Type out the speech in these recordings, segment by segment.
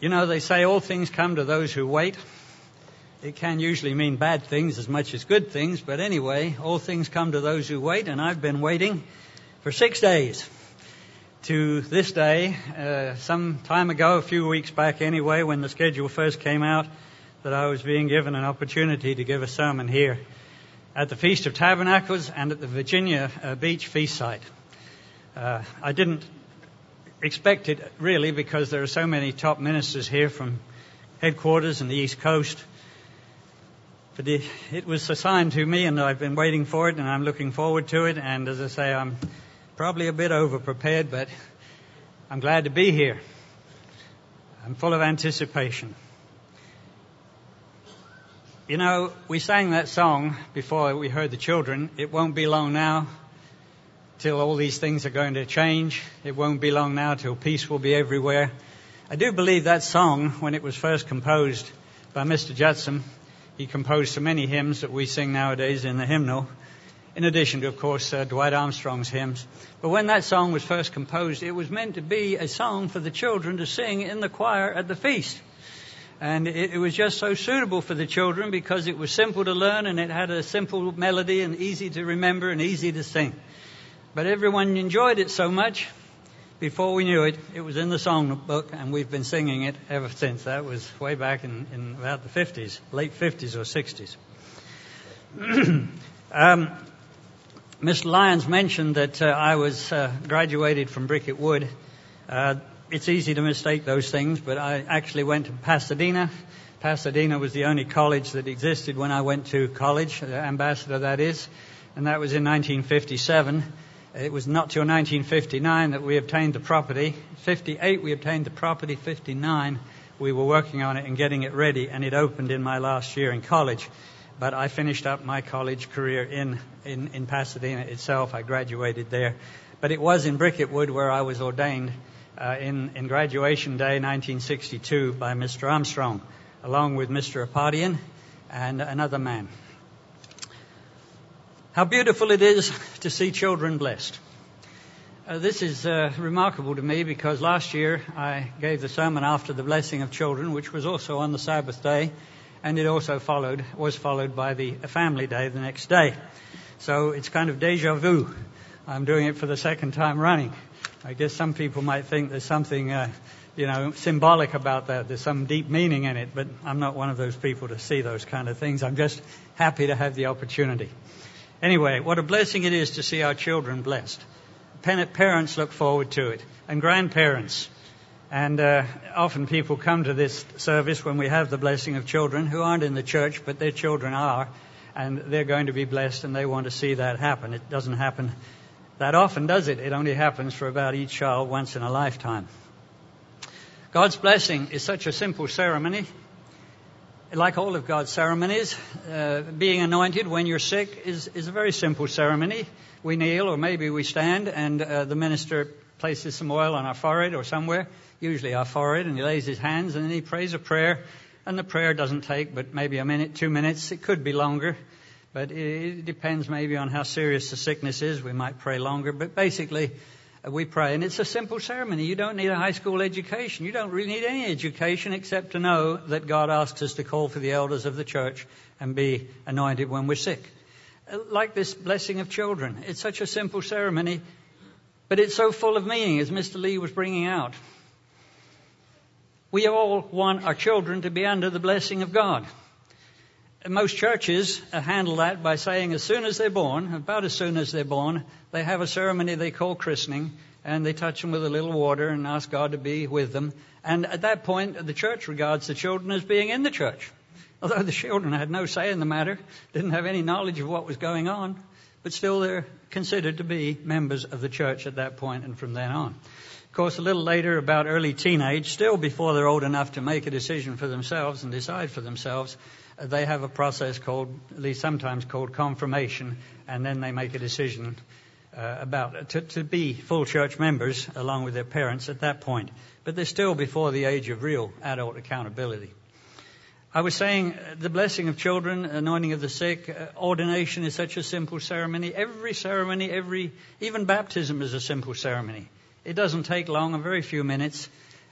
You know, they say all things come to those who wait. It can usually mean bad things as much as good things, but anyway, all things come to those who wait, and I've been waiting for six days to this day, uh, some time ago, a few weeks back anyway, when the schedule first came out, that I was being given an opportunity to give a sermon here at the Feast of Tabernacles and at the Virginia uh, Beach feast site. Uh, I didn't expect it really because there are so many top ministers here from headquarters and the East Coast. But it, it was assigned to me and I've been waiting for it and I'm looking forward to it. And as I say, I'm probably a bit over prepared, but I'm glad to be here. I'm full of anticipation. You know, we sang that song before we heard the children. It won't be long now till all these things are going to change. It won't be long now till peace will be everywhere. I do believe that song, when it was first composed by Mr. Judson, he composed so many hymns that we sing nowadays in the hymnal, in addition to, of course, uh, Dwight Armstrong's hymns. But when that song was first composed, it was meant to be a song for the children to sing in the choir at the feast. And it, it was just so suitable for the children because it was simple to learn and it had a simple melody and easy to remember and easy to sing. But everyone enjoyed it so much, before we knew it, it was in the songbook, and we've been singing it ever since. That was way back in, in about the 50s, late 50s or 60s. um, Mr. Lyons mentioned that uh, I was uh, graduated from Bricket Wood. Uh, it's easy to mistake those things, but I actually went to Pasadena. Pasadena was the only college that existed when I went to college, ambassador that is, and that was in 1957. It was not till 1959 that we obtained the property. 58 we obtained the property. 59 we were working on it and getting it ready, and it opened in my last year in college. But I finished up my college career in, in, in Pasadena itself. I graduated there. But it was in Bricket Wood where I was ordained uh, in, in graduation day 1962 by Mr. Armstrong, along with Mr. Apartian and another man. How beautiful it is to see children blessed. Uh, this is uh, remarkable to me because last year I gave the sermon after the blessing of children, which was also on the Sabbath day, and it also followed was followed by the family day the next day. So it's kind of deja vu. I'm doing it for the second time running. I guess some people might think there's something, uh, you know, symbolic about that. There's some deep meaning in it, but I'm not one of those people to see those kind of things. I'm just happy to have the opportunity. Anyway, what a blessing it is to see our children blessed. Parents look forward to it, and grandparents. And uh, often people come to this service when we have the blessing of children who aren't in the church, but their children are, and they're going to be blessed, and they want to see that happen. It doesn't happen that often, does it? It only happens for about each child once in a lifetime. God's blessing is such a simple ceremony like all of God's ceremonies, uh, being anointed when you're sick is, is a very simple ceremony. We kneel or maybe we stand and uh, the minister places some oil on our forehead or somewhere, usually our forehead, and he lays his hands and then he prays a prayer. And the prayer doesn't take but maybe a minute, two minutes. It could be longer, but it depends maybe on how serious the sickness is. We might pray longer, but basically, we pray. And it's a simple ceremony. You don't need a high school education. You don't really need any education except to know that God asks us to call for the elders of the church and be anointed when we're sick. Like this blessing of children. It's such a simple ceremony, but it's so full of meaning, as Mr. Lee was bringing out. We all want our children to be under the blessing of God. Most churches handle that by saying as soon as they're born, about as soon as they're born, they have a ceremony they call christening, and they touch them with a little water and ask God to be with them. And at that point, the church regards the children as being in the church. Although the children had no say in the matter, didn't have any knowledge of what was going on, but still they're considered to be members of the church at that point and from then on. Of course, a little later, about early teenage, still before they're old enough to make a decision for themselves and decide for themselves, they have a process called, at least sometimes called confirmation, and then they make a decision uh, about to, to be full church members along with their parents at that point. But they're still before the age of real adult accountability. I was saying uh, the blessing of children, anointing of the sick, uh, ordination is such a simple ceremony. Every ceremony, every, even baptism is a simple ceremony. It doesn't take long, a very few minutes,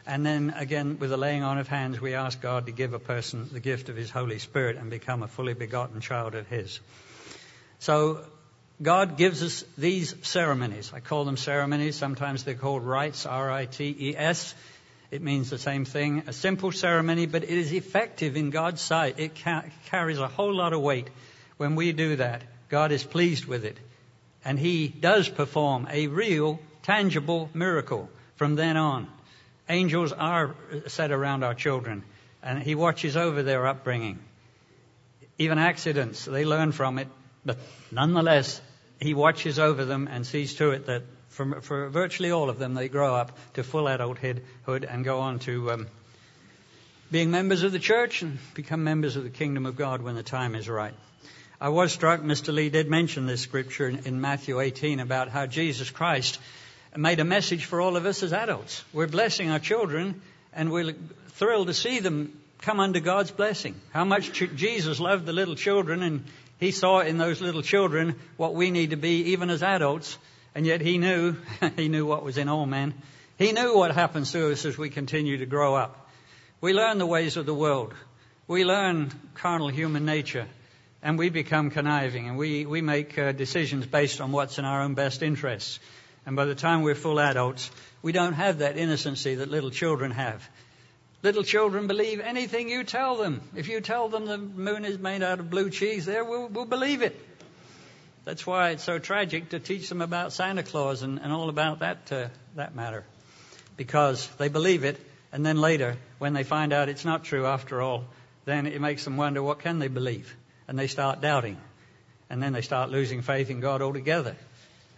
And then again, with the laying on of hands, we ask God to give a person the gift of His Holy Spirit and become a fully begotten child of His. So God gives us these ceremonies. I call them ceremonies. Sometimes they're called rites, R-I-T-E-S. It means the same thing. A simple ceremony, but it is effective in God's sight. It ca- carries a whole lot of weight when we do that. God is pleased with it. And He does perform a real, tangible miracle from then on. Angels are set around our children, and He watches over their upbringing. Even accidents, they learn from it, but nonetheless, he watches over them and sees to it that for, for virtually all of them, they grow up to full adulthood and go on to um, being members of the church and become members of the kingdom of God when the time is right. I was struck, Mr. Lee did mention this scripture in, in Matthew 18 about how Jesus Christ made a message for all of us as adults. We're blessing our children and we're thrilled to see them come under God's blessing. How much Jesus loved the little children and he saw in those little children what we need to be even as adults, and yet he knew, he knew what was in all men. He knew what happens to us as we continue to grow up. We learn the ways of the world. We learn carnal human nature, and we become conniving, and we, we make uh, decisions based on what's in our own best interests. And by the time we're full adults, we don't have that innocency that little children have. Little children believe anything you tell them. If you tell them the moon is made out of blue cheese, they will, will believe it. That's why it's so tragic to teach them about Santa Claus and, and all about that, uh, that matter. Because they believe it, and then later, when they find out it's not true after all, then it makes them wonder what can they believe? And they start doubting. And then they start losing faith in God altogether.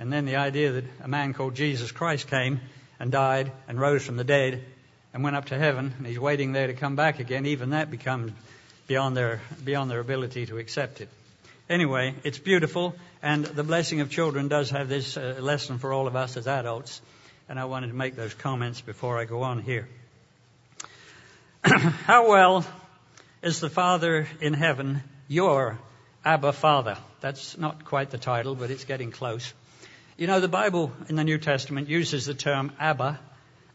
And then the idea that a man called Jesus Christ came and died and rose from the dead and went up to heaven, and he's waiting there to come back again, even that becomes beyond their, beyond their ability to accept it. Anyway, it's beautiful, and the blessing of children does have this uh, lesson for all of us as adults, and I wanted to make those comments before I go on here. How well is the Father in heaven your Abba Father? That's not quite the title, but it's getting close. You know, the Bible in the New Testament uses the term Abba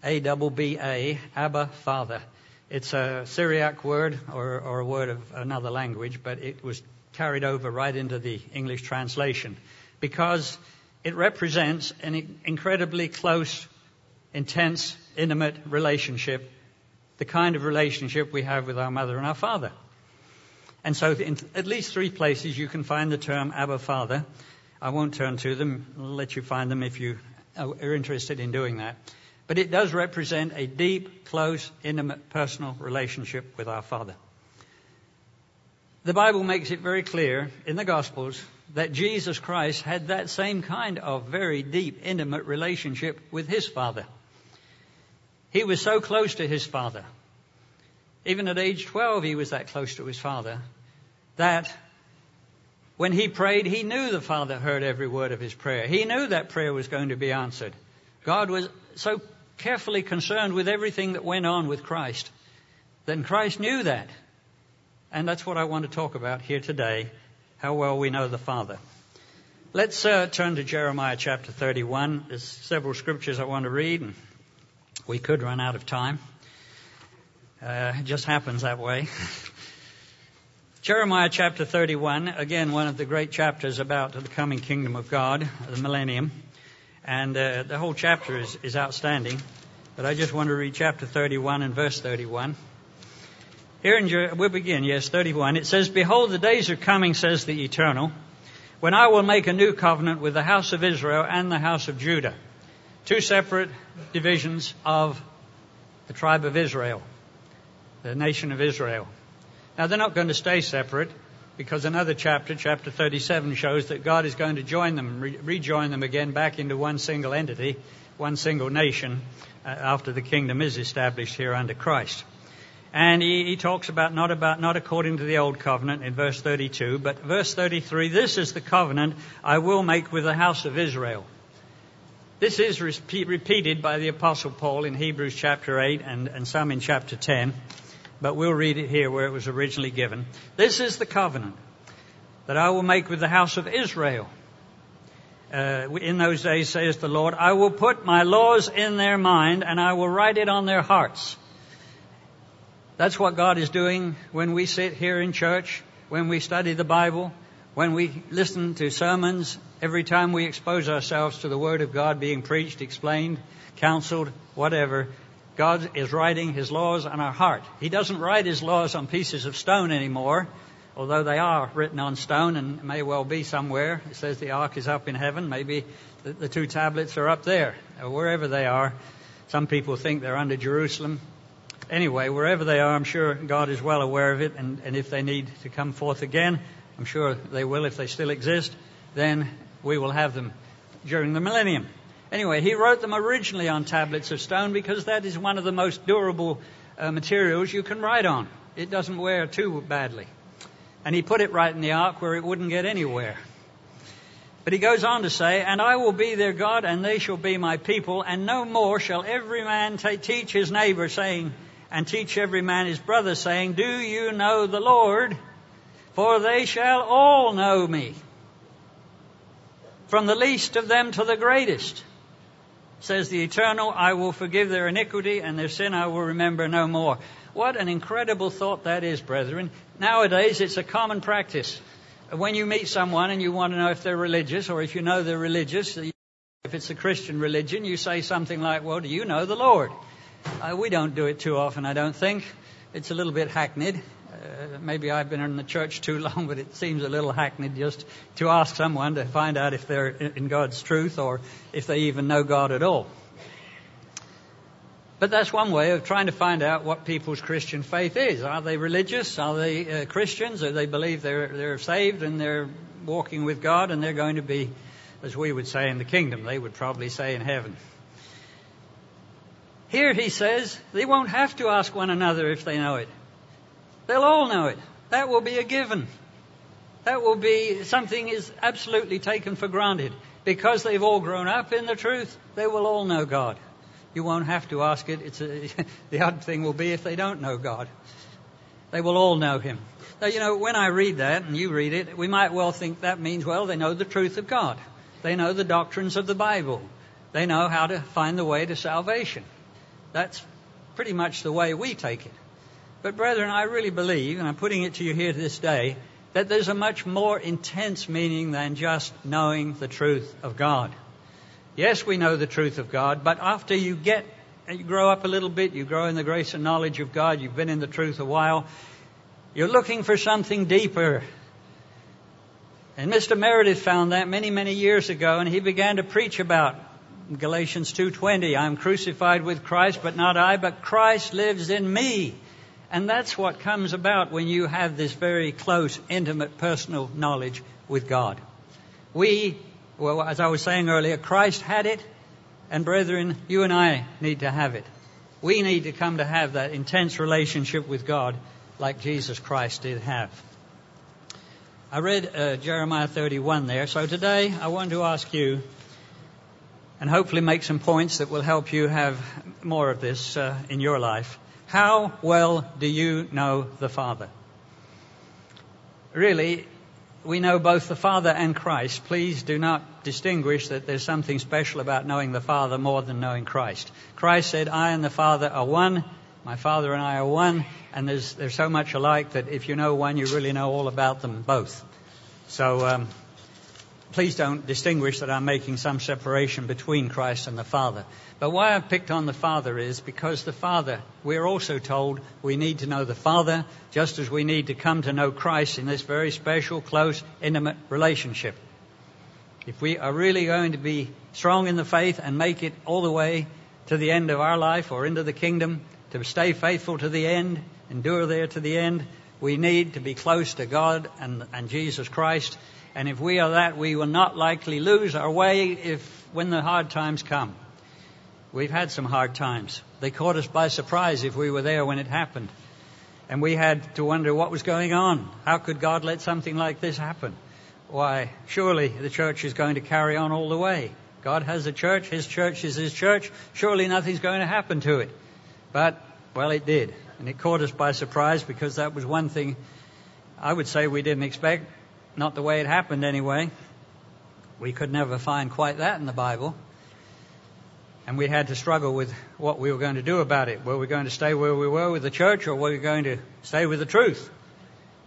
a double B A, Abba, Father. It's a Syriac word or, or a word of another language, but it was carried over right into the English translation because it represents an incredibly close, intense, intimate relationship, the kind of relationship we have with our mother and our father. And so, in at least three places, you can find the term Abba Father. I won't turn to them. I'll let you find them if you are interested in doing that. But it does represent a deep, close, intimate, personal relationship with our Father. The Bible makes it very clear in the Gospels that Jesus Christ had that same kind of very deep, intimate relationship with his Father. He was so close to his Father. Even at age 12, he was that close to his Father that when he prayed, he knew the Father heard every word of his prayer. He knew that prayer was going to be answered. God was so carefully concerned with everything that went on with Christ, then Christ knew that. And that's what I want to talk about here today how well we know the Father. Let's uh, turn to Jeremiah chapter 31. There's several scriptures I want to read, and we could run out of time. Uh, it just happens that way. Jeremiah chapter 31, again, one of the great chapters about the coming kingdom of God, the millennium. And uh, the whole chapter is, is outstanding. But I just want to read chapter 31 and verse 31. Here in, we'll begin, yes, 31. It says, Behold, the days are coming, says the Eternal, when I will make a new covenant with the house of Israel and the house of Judah. Two separate divisions of the tribe of Israel, the nation of Israel. Now, they're not going to stay separate because another chapter, chapter 37, shows that God is going to join them, re- rejoin them again back into one single entity, one single nation, uh, after the kingdom is established here under Christ. And he, he talks about not about not according to the old covenant in verse 32, but verse 33. This is the covenant I will make with the house of Israel. This is repeat, repeated by the apostle Paul in Hebrews chapter 8 and, and some in chapter 10 but we'll read it here where it was originally given. This is the covenant that I will make with the house of Israel Uh, in those days, says the Lord, I will put my laws in their mind and I will write it on their hearts. That's what God is doing when we sit here in church, when we study the Bible, when we listen to sermons, every time we expose ourselves to the Word of God being preached, explained, counseled, whatever, God is writing His laws on our heart. He doesn't write His laws on pieces of stone anymore, although they are written on stone and may well be somewhere. It says the ark is up in heaven. Maybe the, the two tablets are up there, or wherever they are. Some people think they're under Jerusalem anyway, wherever they are, I'm sure God is well aware of it, and, and if they need to come forth again, I'm sure they will if they still exist, then we will have them during the millennium. Anyway, he wrote them originally on tablets of stone because that is one of the most durable uh, materials you can write on. It doesn't wear too badly. And he put it right in the ark where it wouldn't get anywhere. But he goes on to say, And I will be their God, and they shall be my people, and no more shall every man t- teach his neighbor, saying, and teach every man his brother, saying, Do you know the Lord? For they shall all know me. From the least of them to the greatest. Says the Eternal, I will forgive their iniquity and their sin I will remember no more. What an incredible thought that is, brethren. Nowadays it's a common practice. When you meet someone and you want to know if they're religious or if you know they're religious, if it's a Christian religion, you say something like, Well, do you know the Lord? Uh, we don't do it too often, I don't think. It's a little bit hackneyed. Uh, maybe I've been in the church too long, but it seems a little hackneyed just to ask someone to find out if they're in God's truth or if they even know God at all. But that's one way of trying to find out what people's Christian faith is. Are they religious? Are they uh, Christians? Do they believe they're, they're saved and they're walking with God and they're going to be, as we would say in the kingdom, they would probably say in heaven. Here he says they won't have to ask one another if they know it. They'll all know it. That will be a given. That will be something is absolutely taken for granted. Because they've all grown up in the truth, they will all know God. You won't have to ask it. It's a, the odd thing will be if they don't know God. They will all know Him. Now, you know, when I read that and you read it, we might well think that means, well, they know the truth of God. They know the doctrines of the Bible. They know how to find the way to salvation. That's pretty much the way we take it. But, brethren, I really believe, and I'm putting it to you here to this day, that there's a much more intense meaning than just knowing the truth of God. Yes, we know the truth of God, but after you get, you grow up a little bit, you grow in the grace and knowledge of God, you've been in the truth a while, you're looking for something deeper. And Mr. Meredith found that many, many years ago, and he began to preach about Galatians 2:20, I'm crucified with Christ, but not I, but Christ lives in me. And that's what comes about when you have this very close, intimate, personal knowledge with God. We, well, as I was saying earlier, Christ had it, and brethren, you and I need to have it. We need to come to have that intense relationship with God like Jesus Christ did have. I read uh, Jeremiah 31 there, so today I want to ask you and hopefully make some points that will help you have more of this uh, in your life. How well do you know the Father? Really, we know both the Father and Christ. Please do not distinguish that there's something special about knowing the Father more than knowing Christ. Christ said, I and the Father are one. My Father and I are one. And there's, there's so much alike that if you know one, you really know all about them both. So, um, please don't distinguish that I'm making some separation between Christ and the Father. But why I've picked on the Father is because the Father, we're also told we need to know the Father just as we need to come to know Christ in this very special, close, intimate relationship. If we are really going to be strong in the faith and make it all the way to the end of our life or into the kingdom, to stay faithful to the end, endure there to the end, we need to be close to God and, and Jesus Christ and if we are that, we will not likely lose our way if when the hard times come. We've had some hard times. They caught us by surprise if we were there when it happened. And we had to wonder what was going on. How could God let something like this happen? Why, surely the church is going to carry on all the way. God has a church, His church is His church. Surely nothing's going to happen to it. But, well, it did. And it caught us by surprise because that was one thing I would say we didn't expect. Not the way it happened, anyway. We could never find quite that in the Bible. And we had to struggle with what we were going to do about it. Were we going to stay where we were with the church or were we going to stay with the truth?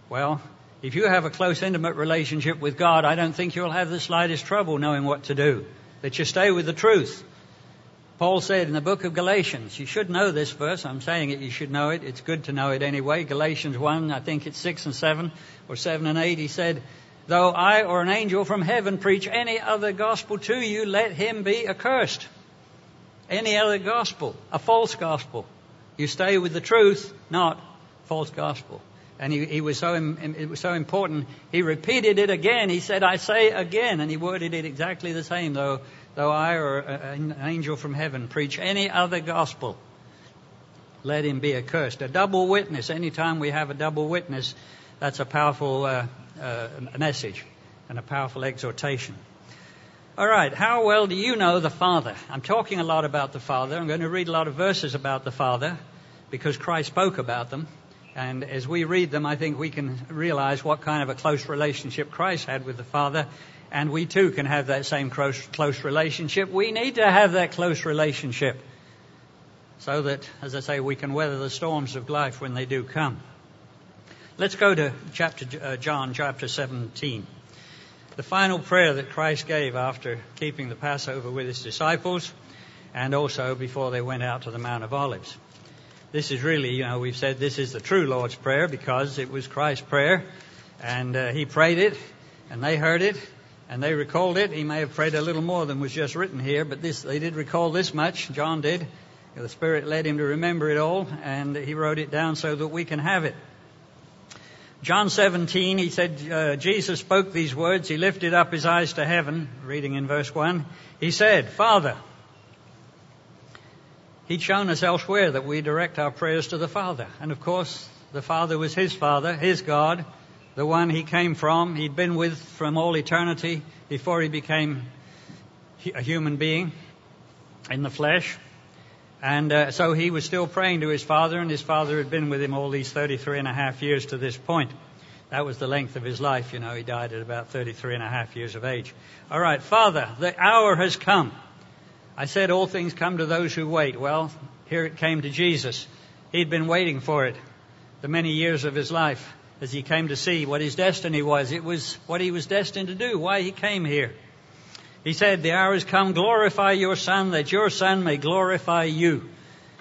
Well, if you have a close, intimate relationship with God, I don't think you'll have the slightest trouble knowing what to do. That you stay with the truth. Paul said in the book of Galatians, you should know this verse. I'm saying it, you should know it. It's good to know it anyway. Galatians 1, I think it's 6 and 7, or 7 and 8, he said, Though I or an angel from heaven preach any other gospel to you, let him be accursed. Any other gospel, a false gospel. You stay with the truth, not false gospel. And he, he was so, it was so important. He repeated it again. He said, I say again. And he worded it exactly the same, though though I or an angel from heaven preach any other gospel, let him be accursed. A double witness, anytime we have a double witness, that's a powerful uh, uh, message and a powerful exhortation. All right, how well do you know the Father? I'm talking a lot about the Father. I'm going to read a lot of verses about the Father because Christ spoke about them. And as we read them, I think we can realize what kind of a close relationship Christ had with the Father and we too can have that same close, close relationship. We need to have that close relationship so that, as I say, we can weather the storms of life when they do come. Let's go to chapter uh, John chapter 17. The final prayer that Christ gave after keeping the Passover with his disciples and also before they went out to the Mount of Olives. This is really, you know, we've said this is the true Lord's Prayer because it was Christ's prayer and uh, he prayed it and they heard it and they recalled it. He may have prayed a little more than was just written here, but this, they did recall this much. John did. The Spirit led him to remember it all, and he wrote it down so that we can have it. John 17, he said, uh, Jesus spoke these words. He lifted up his eyes to heaven, reading in verse 1. He said, Father, he'd shown us elsewhere that we direct our prayers to the Father. And of course, the Father was his Father, his God, the one he came from, he'd been with from all eternity before he became a human being in the flesh. And uh, so he was still praying to his father, and his father had been with him all these 33 and a half years to this point. That was the length of his life, you know. He died at about 33 and a half years of age. All right, Father, the hour has come. I said all things come to those who wait. Well, here it came to Jesus. He'd been waiting for it the many years of his life as he came to see what his destiny was. It was what he was destined to do, why he came here. He said, The hour has come, glorify your Son, that your Son may glorify you.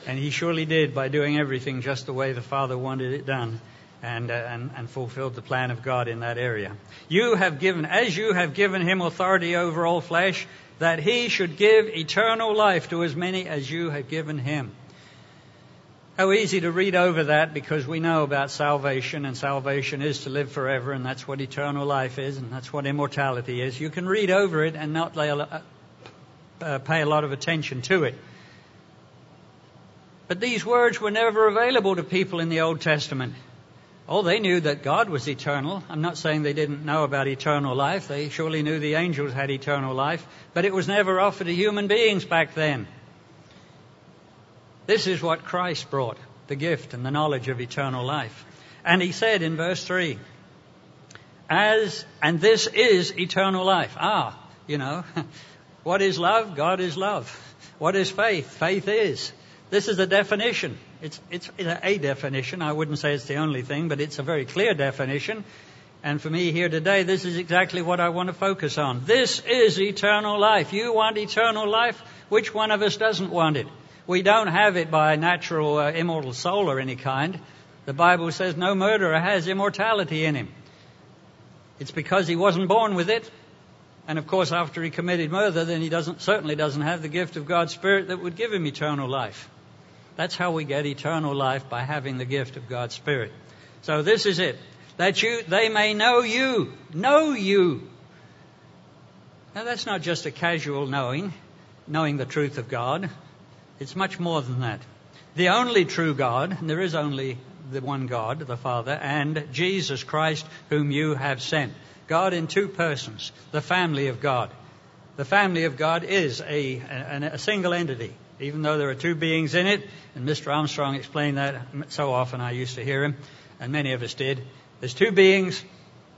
And he surely did by doing everything just the way the Father wanted it done and, uh, and, and fulfilled the plan of God in that area. You have given, as you have given him authority over all flesh, that he should give eternal life to as many as you have given him. How easy to read over that because we know about salvation, and salvation is to live forever, and that's what eternal life is, and that's what immortality is. You can read over it and not lay a, uh, pay a lot of attention to it. But these words were never available to people in the Old Testament. Oh, they knew that God was eternal. I'm not saying they didn't know about eternal life. They surely knew the angels had eternal life, but it was never offered to human beings back then. This is what Christ brought the gift and the knowledge of eternal life. And he said in verse 3, as, and this is eternal life. Ah, you know, what is love? God is love. What is faith? Faith is. This is a definition. It's, it's a definition. I wouldn't say it's the only thing, but it's a very clear definition. And for me here today, this is exactly what I want to focus on. This is eternal life. You want eternal life? Which one of us doesn't want it? We don't have it by natural uh, immortal soul or any kind. The Bible says no murderer has immortality in him. It's because he wasn't born with it. And of course, after he committed murder, then he doesn't, certainly doesn't have the gift of God's Spirit that would give him eternal life. That's how we get eternal life by having the gift of God's Spirit. So this is it. That you, they may know you. Know you. Now that's not just a casual knowing, knowing the truth of God. It's much more than that. The only true God, and there is only the one God, the Father, and Jesus Christ, whom you have sent. God in two persons, the family of God. The family of God is a, a, a single entity, even though there are two beings in it, and Mr. Armstrong explained that so often I used to hear him, and many of us did. There's two beings,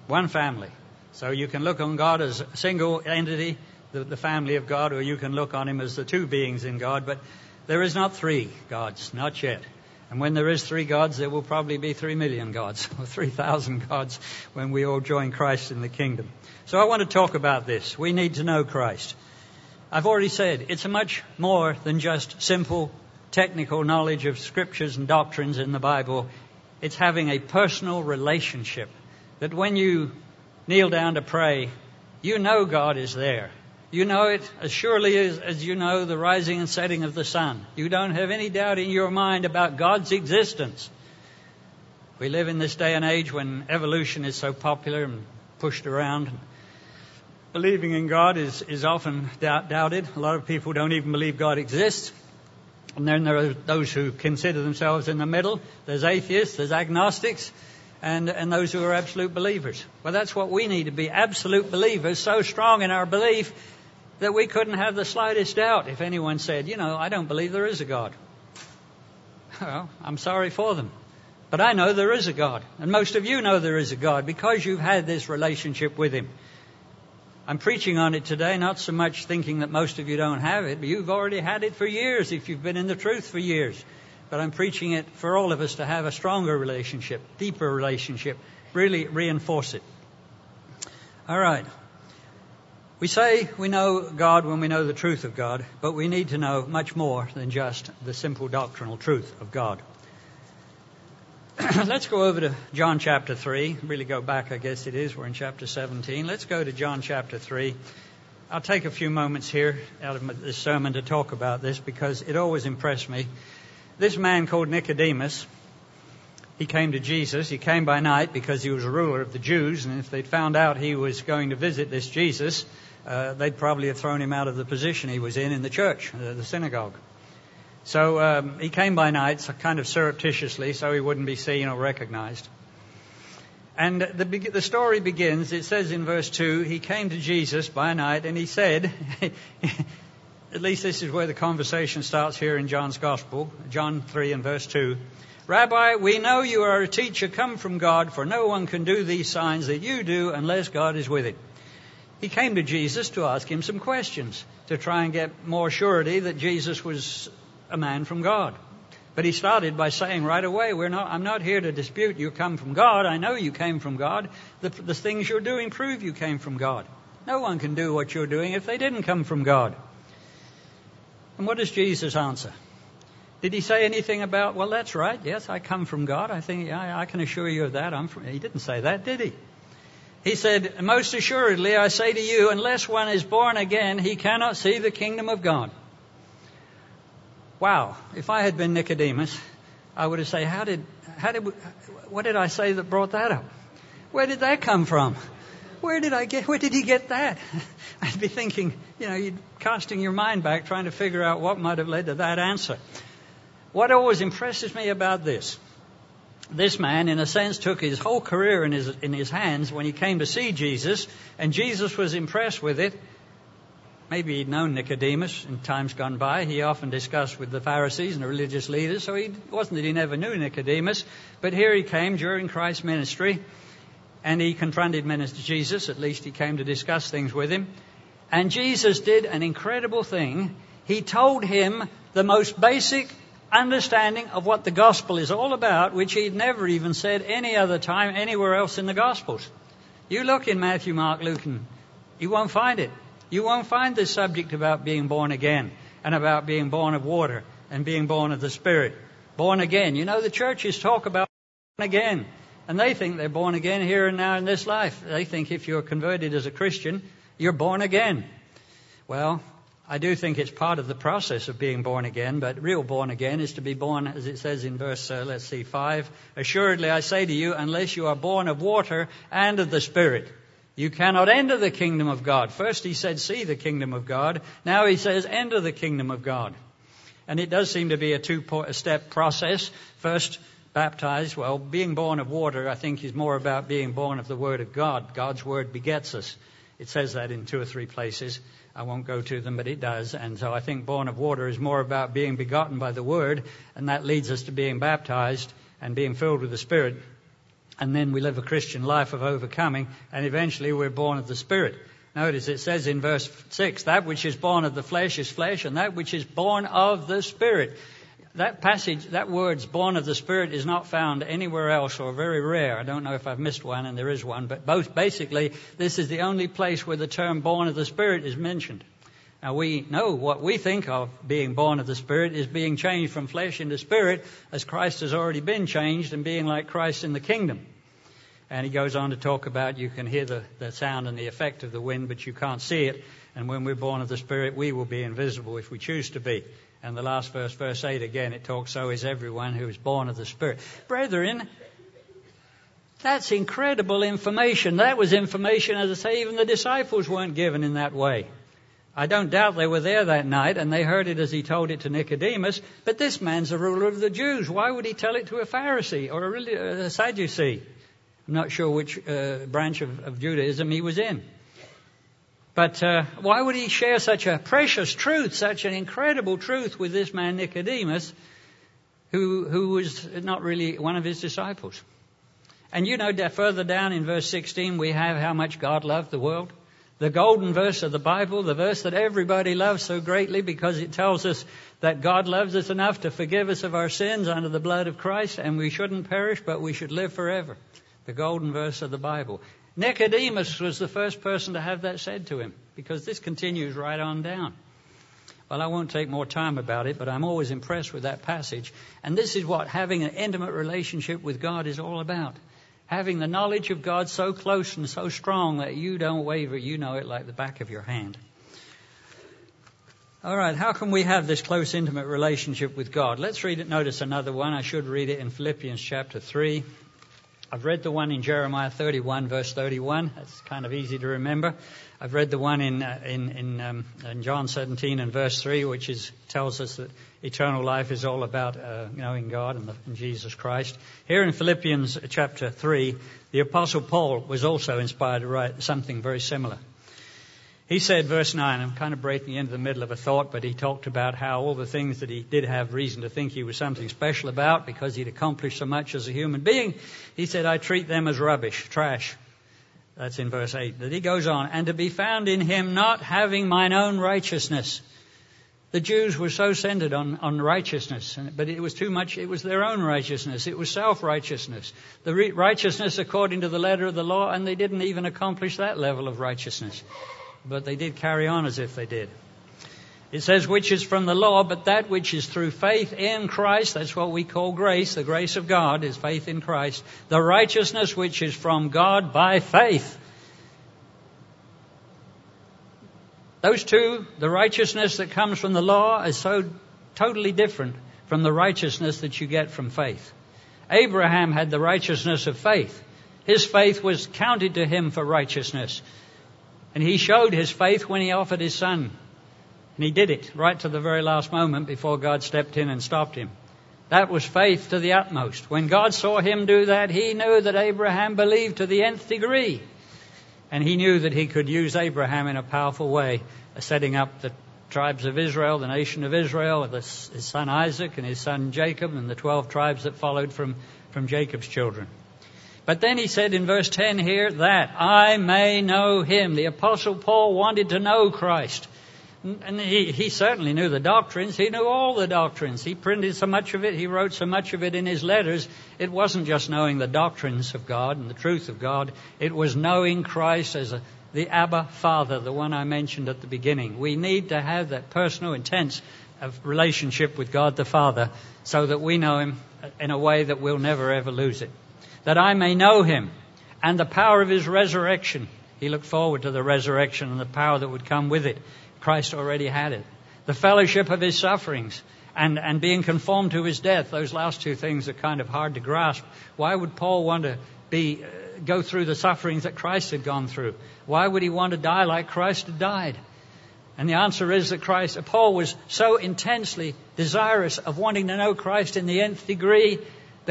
one family. So you can look on God as a single entity, the, the family of God, or you can look on Him as the two beings in God. But there is not three gods, not yet. And when there is three gods, there will probably be three million gods, or three thousand gods, when we all join Christ in the kingdom. So I want to talk about this. We need to know Christ. I've already said it's much more than just simple technical knowledge of scriptures and doctrines in the Bible. It's having a personal relationship that when you kneel down to pray, you know God is there. You know it as surely as, as you know the rising and setting of the sun. You don't have any doubt in your mind about God's existence. We live in this day and age when evolution is so popular and pushed around. Believing in God is, is often doubt, doubted. A lot of people don't even believe God exists. And then there are those who consider themselves in the middle. There's atheists, there's agnostics, and, and those who are absolute believers. Well, that's what we need to be absolute believers, so strong in our belief that we couldn't have the slightest doubt if anyone said, you know, I don't believe there is a God. Well, I'm sorry for them. But I know there is a God. And most of you know there is a God because you've had this relationship with Him. I'm preaching on it today, not so much thinking that most of you don't have it, but you've already had it for years if you've been in the truth for years. But I'm preaching it for all of us to have a stronger relationship, deeper relationship, really reinforce it. All right. We say we know God when we know the truth of God, but we need to know much more than just the simple doctrinal truth of God. Let's go over to John chapter 3. Really go back, I guess it is. We're in chapter 17. Let's go to John chapter 3. I'll take a few moments here out of this sermon to talk about this because it always impressed me. This man called Nicodemus, he came to Jesus. He came by night because he was a ruler of the Jews, and if they'd found out he was going to visit this Jesus, uh, they'd probably have thrown him out of the position he was in in the church, uh, the synagogue. So um, he came by night, so kind of surreptitiously, so he wouldn't be seen or recognized. And the, the story begins, it says in verse 2, he came to Jesus by night and he said, at least this is where the conversation starts here in John's Gospel, John 3 and verse 2. Rabbi, we know you are a teacher come from God, for no one can do these signs that you do unless God is with him. He came to Jesus to ask him some questions, to try and get more surety that Jesus was a man from God. But he started by saying right away, We're not, I'm not here to dispute you come from God. I know you came from God. The, the things you're doing prove you came from God. No one can do what you're doing if they didn't come from God. And what does Jesus answer? Did he say anything about, well, that's right, yes, I come from God. I think, I, I can assure you of that. I'm from, he didn't say that, did he? He said, most assuredly, I say to you, unless one is born again, he cannot see the kingdom of God. Wow, if I had been Nicodemus, I would have said, how did, how did, what did I say that brought that up? Where did that come from? Where did I get, where did he get that? I'd be thinking, you know, you're casting your mind back trying to figure out what might have led to that answer. What always impresses me about this, this man, in a sense, took his whole career in his, in his hands when he came to see Jesus, and Jesus was impressed with it, Maybe he'd known Nicodemus in times gone by. He often discussed with the Pharisees and the religious leaders, so it wasn't that he never knew Nicodemus, but here he came during Christ's ministry, and he confronted Minister Jesus. At least he came to discuss things with him. And Jesus did an incredible thing. He told him the most basic understanding of what the gospel is all about, which he'd never even said any other time anywhere else in the gospels. You look in Matthew, Mark, Luke, and you won't find it. You won't find this subject about being born again and about being born of water and being born of the Spirit. Born again. You know, the churches talk about born again. And they think they're born again here and now in this life. They think if you're converted as a Christian, you're born again. Well, I do think it's part of the process of being born again, but real born again is to be born, as it says in verse, uh, let's see, 5. Assuredly I say to you, unless you are born of water and of the Spirit. You cannot enter the kingdom of God. First he said, see the kingdom of God. Now he says, enter the kingdom of God. And it does seem to be a two step process. First, baptized. Well, being born of water, I think, is more about being born of the Word of God. God's Word begets us. It says that in two or three places. I won't go to them, but it does. And so I think born of water is more about being begotten by the Word, and that leads us to being baptized and being filled with the Spirit. and then we live a Christian life of overcoming, and eventually we're born of the Spirit. Notice it says in verse 6 that which is born of the flesh is flesh, and that which is born of the Spirit. That passage, that word's born of the Spirit is not found anywhere else or very rare. I don't know if I've missed one, and there is one, but both basically, this is the only place where the term born of the Spirit is mentioned. Now we know what we think of being born of the Spirit is being changed from flesh into spirit as Christ has already been changed and being like Christ in the kingdom. And he goes on to talk about you can hear the, the sound and the effect of the wind, but you can't see it. And when we're born of the Spirit, we will be invisible if we choose to be. And the last verse, verse 8 again, it talks, so is everyone who is born of the Spirit. Brethren, that's incredible information. That was information, as I say, even the disciples weren't given in that way. I don't doubt they were there that night and they heard it as he told it to Nicodemus, but this man's a ruler of the Jews. Why would he tell it to a Pharisee or a, a Sadducee? I'm not sure which uh, branch of, of, Judaism he was in. But uh, why would he share such a precious truth, such an incredible truth with this man Nicodemus, who, who was not really one of his disciples? And you know, further down in verse 16, we have how much God loved the world the golden verse of the Bible, the verse that everybody loves so greatly because it tells us that God loves us enough to forgive us of our sins under the blood of Christ and we shouldn't perish but we should live forever. The golden verse of the Bible. Nicodemus was the first person to have that said to him because this continues right on down. Well, I won't take more time about it, but I'm always impressed with that passage. And this is what having an intimate relationship with God is all about having the knowledge of God so close and so strong that you don't waver, you know it like the back of your hand. All right, how can we have this close, intimate relationship with God? Let's read it. Notice another one. I should read it in Philippians chapter 3. I've read the one in Jeremiah 31, verse 31. That's kind of easy to remember. I've read the one in uh, in in, um, in, John 17 and verse 3, which is tells us that eternal life is all about uh, knowing God and, the, and, Jesus Christ. Here in Philippians chapter 3, the Apostle Paul was also inspired to write something very similar. He said, verse 9, I'm kind of breaking into the middle of a thought, but he talked about how all the things that he did have reason to think he was something special about because he'd accomplished so much as a human being. He said, I treat them as rubbish, trash. That's in verse 8. That he goes on, and to be found in him not having mine own righteousness. The Jews were so centered on, on righteousness, but it was too much, it was their own righteousness. It was self righteousness. The re- righteousness according to the letter of the law, and they didn't even accomplish that level of righteousness but they did carry on as if they did. It says, which is from the law, but that which is through faith in Christ, that's what we call grace, the grace of God is faith in Christ, the righteousness which is from God by faith. Those two, the righteousness that comes from the law is so totally different from the righteousness that you get from faith. Abraham had the righteousness of faith. His faith was counted to him for righteousness. And he showed his faith when he offered his son. And he did it right to the very last moment before God stepped in and stopped him. That was faith to the utmost. When God saw him do that, he knew that Abraham believed to the nth degree. And he knew that he could use Abraham in a powerful way, setting up the tribes of Israel, the nation of Israel, with his son Isaac and his son Jacob, and the 12 tribes that followed from, from Jacob's children. But then he said in verse 10 here, that I may know him. The apostle Paul wanted to know Christ. And he, he certainly knew the doctrines. He knew all the doctrines. He printed so much of it. He wrote so much of it in his letters. It wasn't just knowing the doctrines of God and the truth of God. It was knowing Christ as a, the Abba Father, the one I mentioned at the beginning. We need to have that personal, intense uh, relationship with God the Father so that we know Him in a way that we'll never ever lose it that I may know him and the power of his resurrection. He looked forward to the resurrection and the power that would come with it. Christ already had it. The fellowship of his sufferings and, and being conformed to his death. Those last two things are kind of hard to grasp. Why would Paul want to be, uh, go through the sufferings that Christ had gone through? Why would he want to die like Christ had died? And the answer is that Christ, Paul was so intensely desirous of wanting to know Christ in the nth degree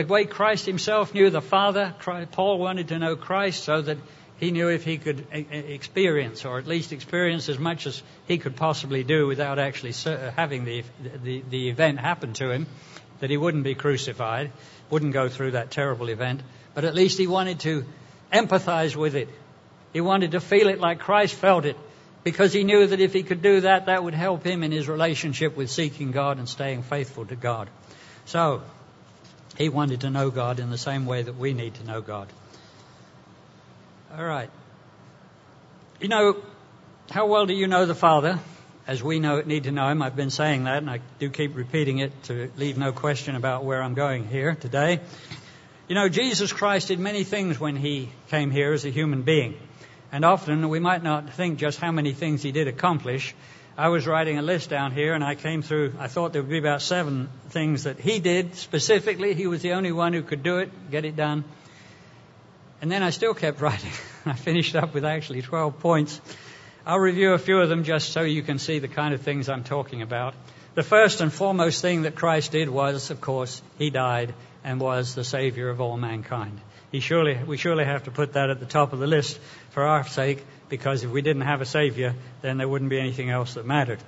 the way Christ himself knew the Father, Paul wanted to know Christ so that he knew if he could experience, or at least experience as much as he could possibly do without actually uh, having the, the, the event happen to him, that he wouldn't be crucified, wouldn't go through that terrible event. but at least he wanted to empathize with it. He wanted to feel it like Christ felt it because he knew that if he could do that, that would help him in his relationship with seeking God and staying faithful to God. So, he wanted to know God in the same way that we need to know God. All right. You know, how well do you know the Father? As we know, need to know Him. I've been saying that, and I do keep repeating it to leave no question about where I'm going here today. You know, Jesus Christ did many things when He came here as a human being. And often we might not think just how many things He did accomplish. I was writing a list down here, and I came through, I thought there would be about seven things that He did specifically. He was the only one who could do it, get it done. And then I still kept writing. I finished up with actually 12 points. I'll review a few of them just so you can see the kind of things I'm talking about. The first and foremost thing that Christ did was, of course, He died and was the Savior of all mankind. He surely, we surely have to put that at the top of the list for our sake, because if we didn't have a Savior, then there wouldn't be anything else that mattered.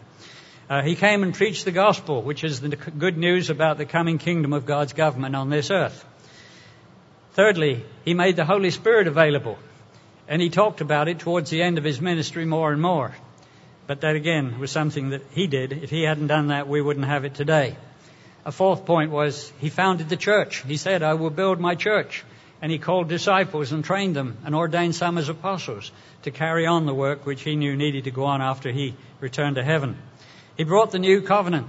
Uh, he came and preached the gospel, which is the good news about the coming kingdom of God's government on this earth. Thirdly, he made the Holy Spirit available. And he talked about it towards the end of his ministry more and more. But that again was something that he did. If he hadn't done that, we wouldn't have it today. A fourth point was he founded the church. He said, I will build my church. And he called disciples and trained them and ordained some as apostles to carry on the work which he knew needed to go on after he returned to heaven. He brought the new covenant,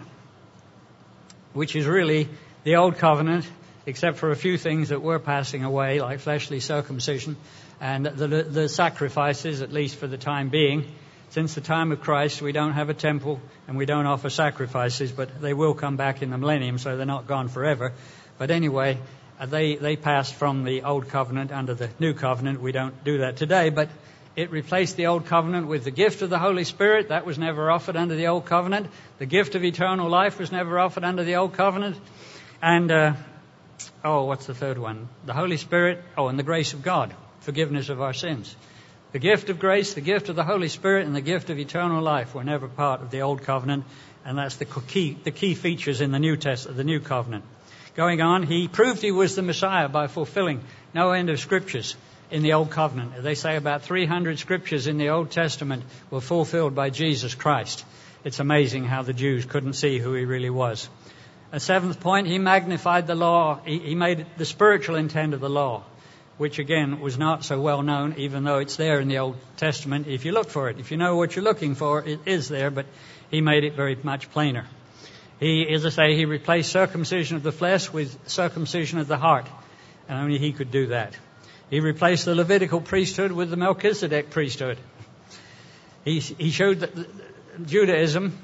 which is really the old covenant except for a few things that were passing away, like fleshly circumcision and the, the sacrifices, at least for the time being. Since the time of Christ, we don't have a temple and we don't offer sacrifices, but they will come back in the millennium, so they're not gone forever. But anyway, they, they passed from the old covenant under the new covenant. We don't do that today, but it replaced the old covenant with the gift of the Holy Spirit. That was never offered under the old covenant. The gift of eternal life was never offered under the old covenant. And uh, oh, what's the third one? The Holy Spirit. Oh, and the grace of God, forgiveness of our sins. The gift of grace, the gift of the Holy Spirit, and the gift of eternal life were never part of the Old Covenant, and that's the key, the key features in the New Testament, the New Covenant. Going on, he proved he was the Messiah by fulfilling no end of scriptures in the Old Covenant. They say about 300 scriptures in the Old Testament were fulfilled by Jesus Christ. It's amazing how the Jews couldn't see who he really was. A seventh point, he magnified the law. He, he made the spiritual intent of the law, which again was not so well known, even though it's there in the Old Testament if you look for it. If you know what you're looking for, it is there, but he made it very much plainer. He, as I say, he replaced circumcision of the flesh with circumcision of the heart, and only he could do that. He replaced the Levitical priesthood with the Melchizedek priesthood. He, he showed that Judaism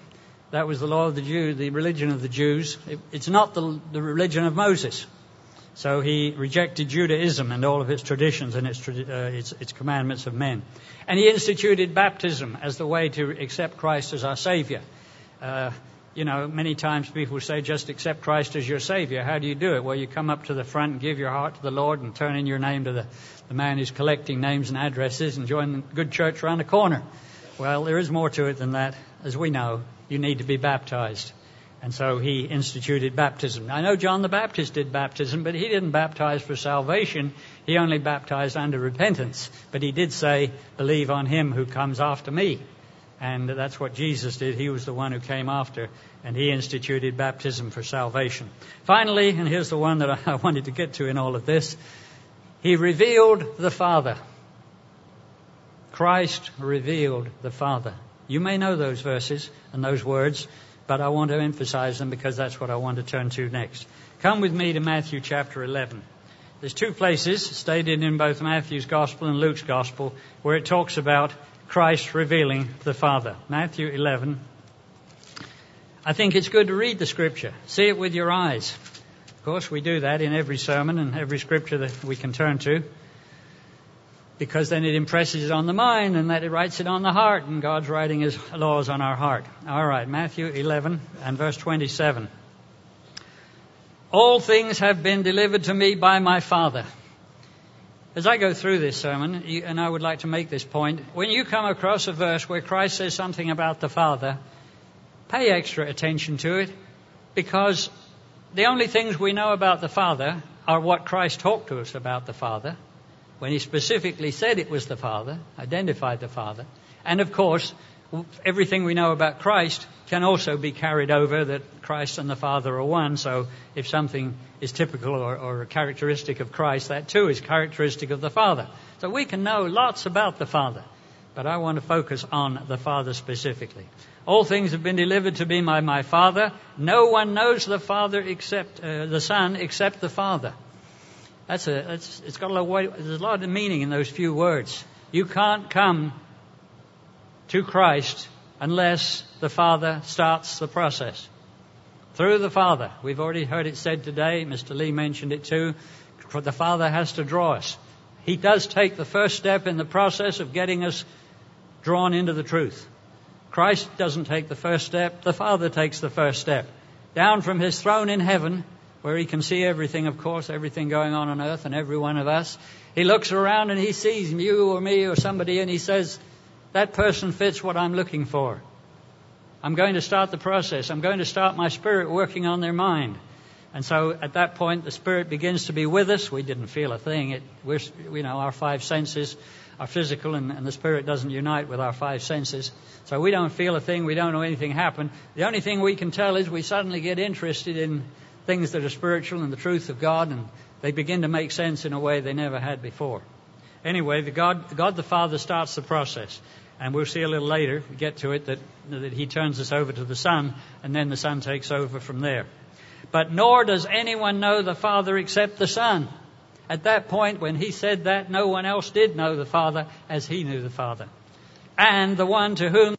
that was the law of the Jew, the religion of the Jews. It, it's not the, the religion of Moses. So he rejected Judaism and all of its traditions and its, uh, its, its, commandments of men. And he instituted baptism as the way to accept Christ as our Savior. Uh, you know, many times people say, just accept Christ as your Savior. How do you do it? Well, you come up to the front and give your heart to the Lord and turn in your name to the, the man who's collecting names and addresses and join the good church around the corner. Well, there is more to it than that, as we know you need to be baptized. And so he instituted baptism. I know John the Baptist did baptism, but he didn't baptize for salvation. He only baptized under repentance. But he did say, believe on him who comes after me. And that's what Jesus did. He was the one who came after, and he instituted baptism for salvation. Finally, and here's the one that I wanted to get to in all of this, he revealed the Father. Christ revealed the Father. You may know those verses and those words, but I want to emphasize them because that's what I want to turn to next. Come with me to Matthew chapter 11. There's two places stated in both Matthew's Gospel and Luke's Gospel where it talks about Christ revealing the Father. Matthew 11. I think it's good to read the Scripture, see it with your eyes. Of course, we do that in every sermon and every Scripture that we can turn to because then it impresses it on the mind and that it writes it on the heart and God's writing his laws on our heart. All right, Matthew 11 and verse 27. All things have been delivered to me by my Father. As I go through this sermon, and I would like to make this point, when you come across a verse where Christ says something about the Father, pay extra attention to it because the only things we know about the Father are what Christ talked to us about the Father, when he specifically said it was the Father, identified the Father. And of course, everything we know about Christ can also be carried over that Christ and the Father are one. So if something is typical or, or, a characteristic of Christ, that too is characteristic of the Father. So we can know lots about the Father. But I want to focus on the Father specifically. All things have been delivered to me by my Father. No one knows the Father except uh, the Son except the Father. That's a, that's, it's got a lot of there's a lot of meaning in those few words. You can't come to Christ unless the Father starts the process. Through the Father. We've already heard it said today, Mr. Lee mentioned it too. The Father has to draw us. He does take the first step in the process of getting us drawn into the truth. Christ doesn't take the first step, the Father takes the first step. Down from his throne in heaven, where he can see everything, of course, everything going on on earth and every one of us. He looks around and he sees you or me or somebody and he says, that person fits what I'm looking for. I'm going to start the process. I'm going to start my spirit working on their mind. And so at that point, the Spirit begins to be with us. We didn't feel a thing. It, we're, you know, our five senses are physical, and, and the Spirit doesn't unite with our five senses. So we don't feel a thing. We don't know anything happened. The only thing we can tell is we suddenly get interested in things that are spiritual and the truth of God, and they begin to make sense in a way they never had before. Anyway, the God, God the Father starts the process. And we'll see a little later, we get to it, that, that He turns us over to the Son, and then the Son takes over from there. But nor does anyone know the Father except the Son. At that point, when He said that, no one else did know the Father as He knew the Father. And the one to whom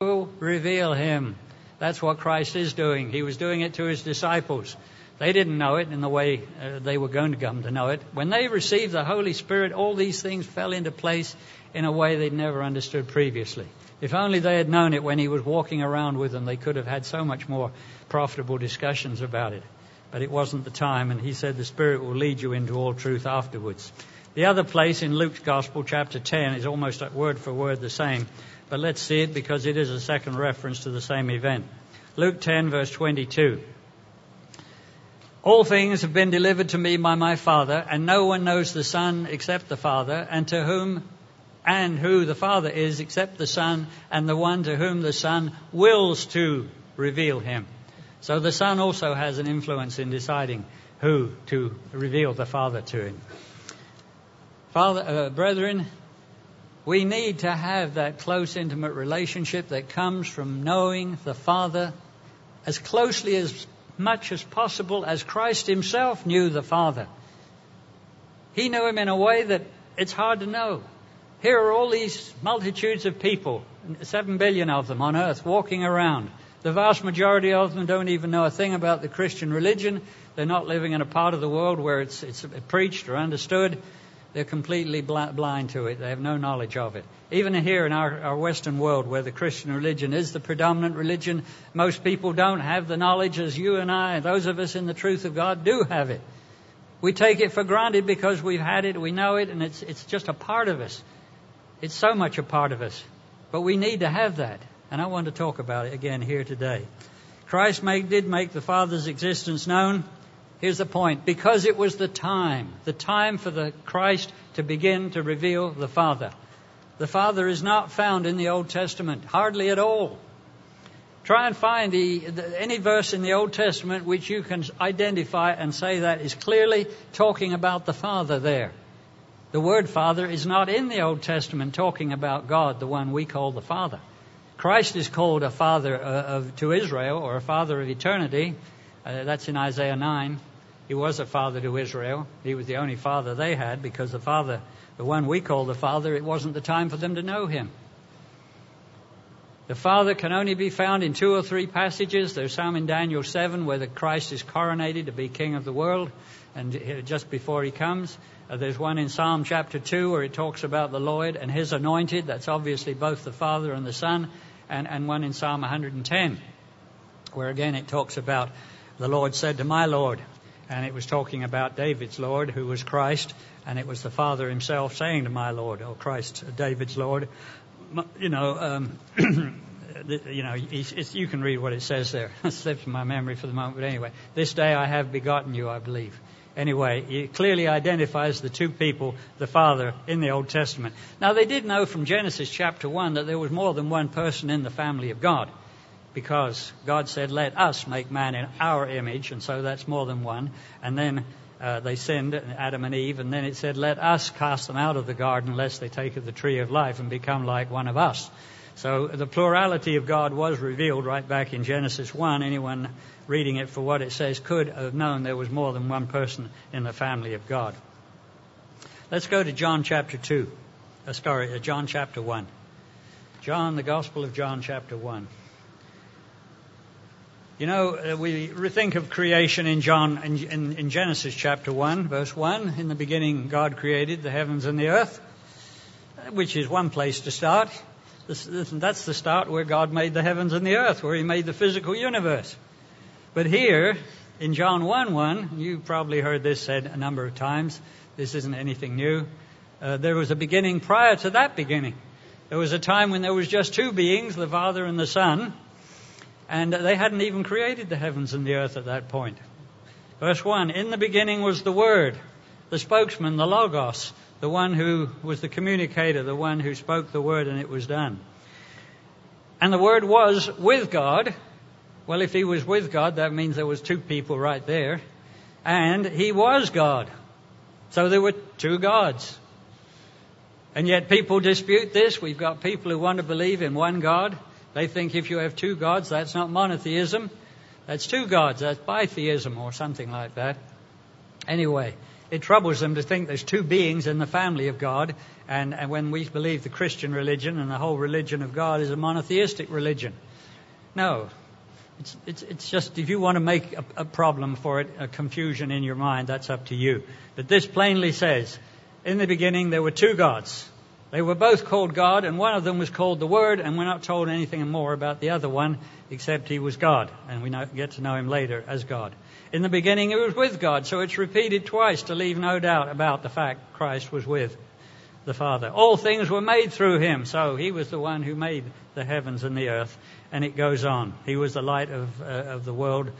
will reveal Him. That's what Christ is doing. He was doing it to his disciples. They didn't know it in the way uh, they were going to come to know it. When they received the Holy Spirit, all these things fell into place in a way they'd never understood previously. If only they had known it when he was walking around with them, they could have had so much more profitable discussions about it. But it wasn't the time, and he said the Spirit will lead you into all truth afterwards. The other place in Luke's Gospel, chapter 10, is almost word for word the same. But let's see it because it is a second reference to the same event. Luke 10, verse 22. All things have been delivered to me by my Father, and no one knows the Son except the Father, and to whom and who the Father is except the Son, and the one to whom the Son wills to reveal him. So the Son also has an influence in deciding who to reveal the Father to him. Father, uh, brethren, we need to have that close, intimate relationship that comes from knowing the Father as closely as much as possible as Christ Himself knew the Father. He knew Him in a way that it's hard to know. Here are all these multitudes of people, seven billion of them on earth, walking around. The vast majority of them don't even know a thing about the Christian religion. They're not living in a part of the world where it's, it's preached or understood. They're completely blind to it. They have no knowledge of it. Even here in our, our Western world, where the Christian religion is the predominant religion, most people don't have the knowledge as you and I, those of us in the truth of God, do have it. We take it for granted because we've had it, we know it, and it's, it's just a part of us. It's so much a part of us. But we need to have that. And I want to talk about it again here today. Christ make, did make the Father's existence known. Here's the point. Because it was the time, the time for the Christ to begin to reveal the Father. The Father is not found in the Old Testament, hardly at all. Try and find the, the, any verse in the Old Testament which you can identify and say that is clearly talking about the Father there. The word Father is not in the Old Testament talking about God, the one we call the Father. Christ is called a Father uh, of, to Israel or a Father of eternity. Uh, that's in Isaiah 9. He was a father to Israel. He was the only father they had because the father, the one we call the father, it wasn't the time for them to know him. The Father can only be found in two or three passages. There's some in Daniel 7 where the Christ is coronated to be King of the world, and just before he comes. Uh, there's one in Psalm chapter 2 where it talks about the Lord and his anointed. That's obviously both the Father and the Son. And, and one in Psalm 110 where again it talks about the Lord said to my Lord, and it was talking about David's Lord, who was Christ, and it was the Father himself saying to my Lord, or Christ, David's Lord, you know, um, you know, you can read what it says there. it slips my memory for the moment, but anyway, this day I have begotten you, I believe. Anyway, it clearly identifies the two people, the Father, in the Old Testament. Now, they did know from Genesis chapter 1 that there was more than one person in the family of God, because God said, Let us make man in our image, and so that's more than one. And then uh, they sinned, Adam and Eve, and then it said, Let us cast them out of the garden, lest they take of the tree of life and become like one of us. So the plurality of God was revealed right back in Genesis 1. Anyone reading it for what it says could have known there was more than one person in the family of God. Let's go to John chapter 2. Uh, sorry, uh, John chapter 1. John, the Gospel of John chapter 1. You know, uh, we think of creation in John, in, in, Genesis chapter 1, verse 1. In the beginning, God created the heavens and the earth, uh, which is one place to start. That's the start where God made the heavens and the earth, where He made the physical universe. But here, in John 1 1, you probably heard this said a number of times. This isn't anything new. Uh, there was a beginning prior to that beginning. There was a time when there was just two beings, the Father and the Son, and they hadn't even created the heavens and the earth at that point. Verse 1 In the beginning was the Word, the spokesman, the Logos, the one who was the communicator, the one who spoke the Word and it was done. And the Word was with God. Well, if he was with God, that means there was two people right there. And he was God. So there were two gods. And yet people dispute this. We've got people who want to believe in one God. They think if you have two gods, that's not monotheism. That's two gods. That's bitheism or something like that. Anyway, it troubles them to think there's two beings in the family of God. And, and when we believe the Christian religion and the whole religion of God is a monotheistic religion. No. It's, it's, it's just if you want to make a, a problem for it, a confusion in your mind, that's up to you. But this plainly says, in the beginning there were two gods. They were both called God, and one of them was called the Word, and we're not told anything more about the other one except he was God, and we get to know him later as God. In the beginning, he was with God, so it's repeated twice to leave no doubt about the fact Christ was with the Father. All things were made through him, so he was the one who made the heavens and the earth, and it goes on. He was the light of, uh, of the world.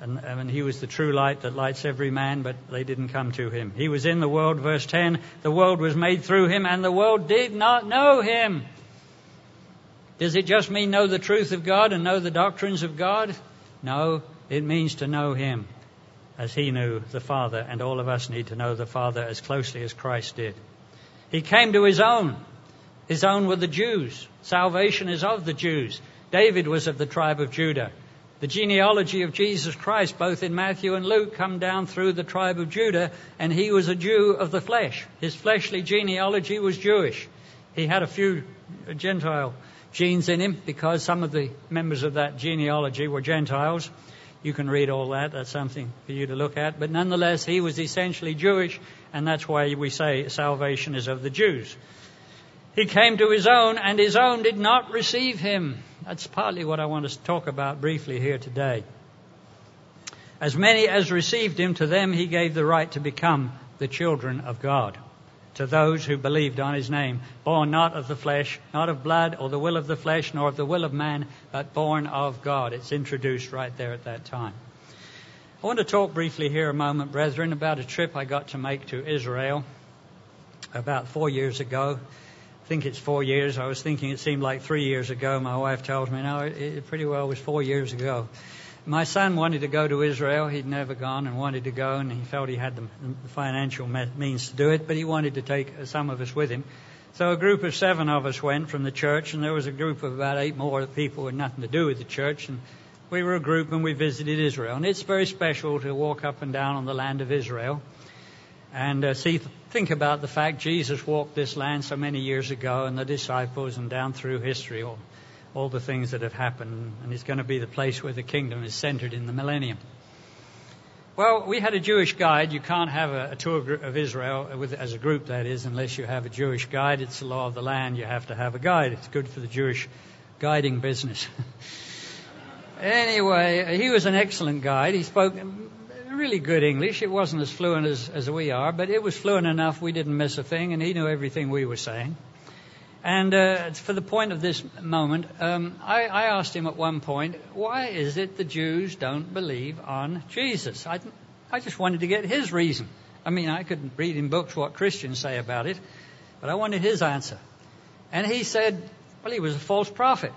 And, and, he was the true light that lights every man, but they didn't come to him. He was in the world, verse 10. The world was made through him, and the world did not know him. Does it just mean know the truth of God and know the doctrines of God? No, it means to know him as he knew the Father, and all of us need to know the Father as closely as Christ did. He came to his own. His own were the Jews. Salvation is of the Jews. David was of the tribe of Judah. The genealogy of Jesus Christ, both in Matthew and Luke, come down through the tribe of Judah, and he was a Jew of the flesh. His fleshly genealogy was Jewish. He had a few Gentile genes in him because some of the members of that genealogy were Gentiles. You can read all that. That's something for you to look at. But nonetheless, he was essentially Jewish, and that's why we say salvation is of the Jews. He came to his own, and his own did not receive him. That's partly what I want to talk about briefly here today. As many as received him, to them he gave the right to become the children of God. To those who believed on his name, born not of the flesh, not of blood, or the will of the flesh, nor of the will of man, but born of God. It's introduced right there at that time. I want to talk briefly here a moment, brethren, about a trip I got to make to Israel about four years ago think it's four years. I was thinking it seemed like three years ago. My wife tells me, no, it, it pretty well was four years ago. My son wanted to go to Israel. He'd never gone and wanted to go, and he felt he had the, the financial means to do it, but he wanted to take uh, some of us with him. So a group of seven of us went from the church, and there was a group of about eight more people with nothing to do with the church, and we were a group and we visited Israel. And it's very special to walk up and down on the land of Israel and uh, see, think about the fact Jesus walked this land so many years ago, and the disciples, and down through history, all, all the things that have happened, and it's going to be the place where the kingdom is centered in the millennium. Well, we had a Jewish guide. You can't have a, a tour of Israel with, as a group, that is, unless you have a Jewish guide. It's the law of the land. You have to have a guide. It's good for the Jewish guiding business. anyway, he was an excellent guide. He spoke really good English. It wasn't as fluent as, as we are, but it was fluent enough we didn't miss a thing, and he knew everything we were saying. And uh, for the point of this moment, um, I, I, asked him at one point, why is it the Jews don't believe on Jesus? I, I just wanted to get his reason. I mean, I could read in books what Christians say about it, but I wanted his answer. And he said, well, he was a false prophet.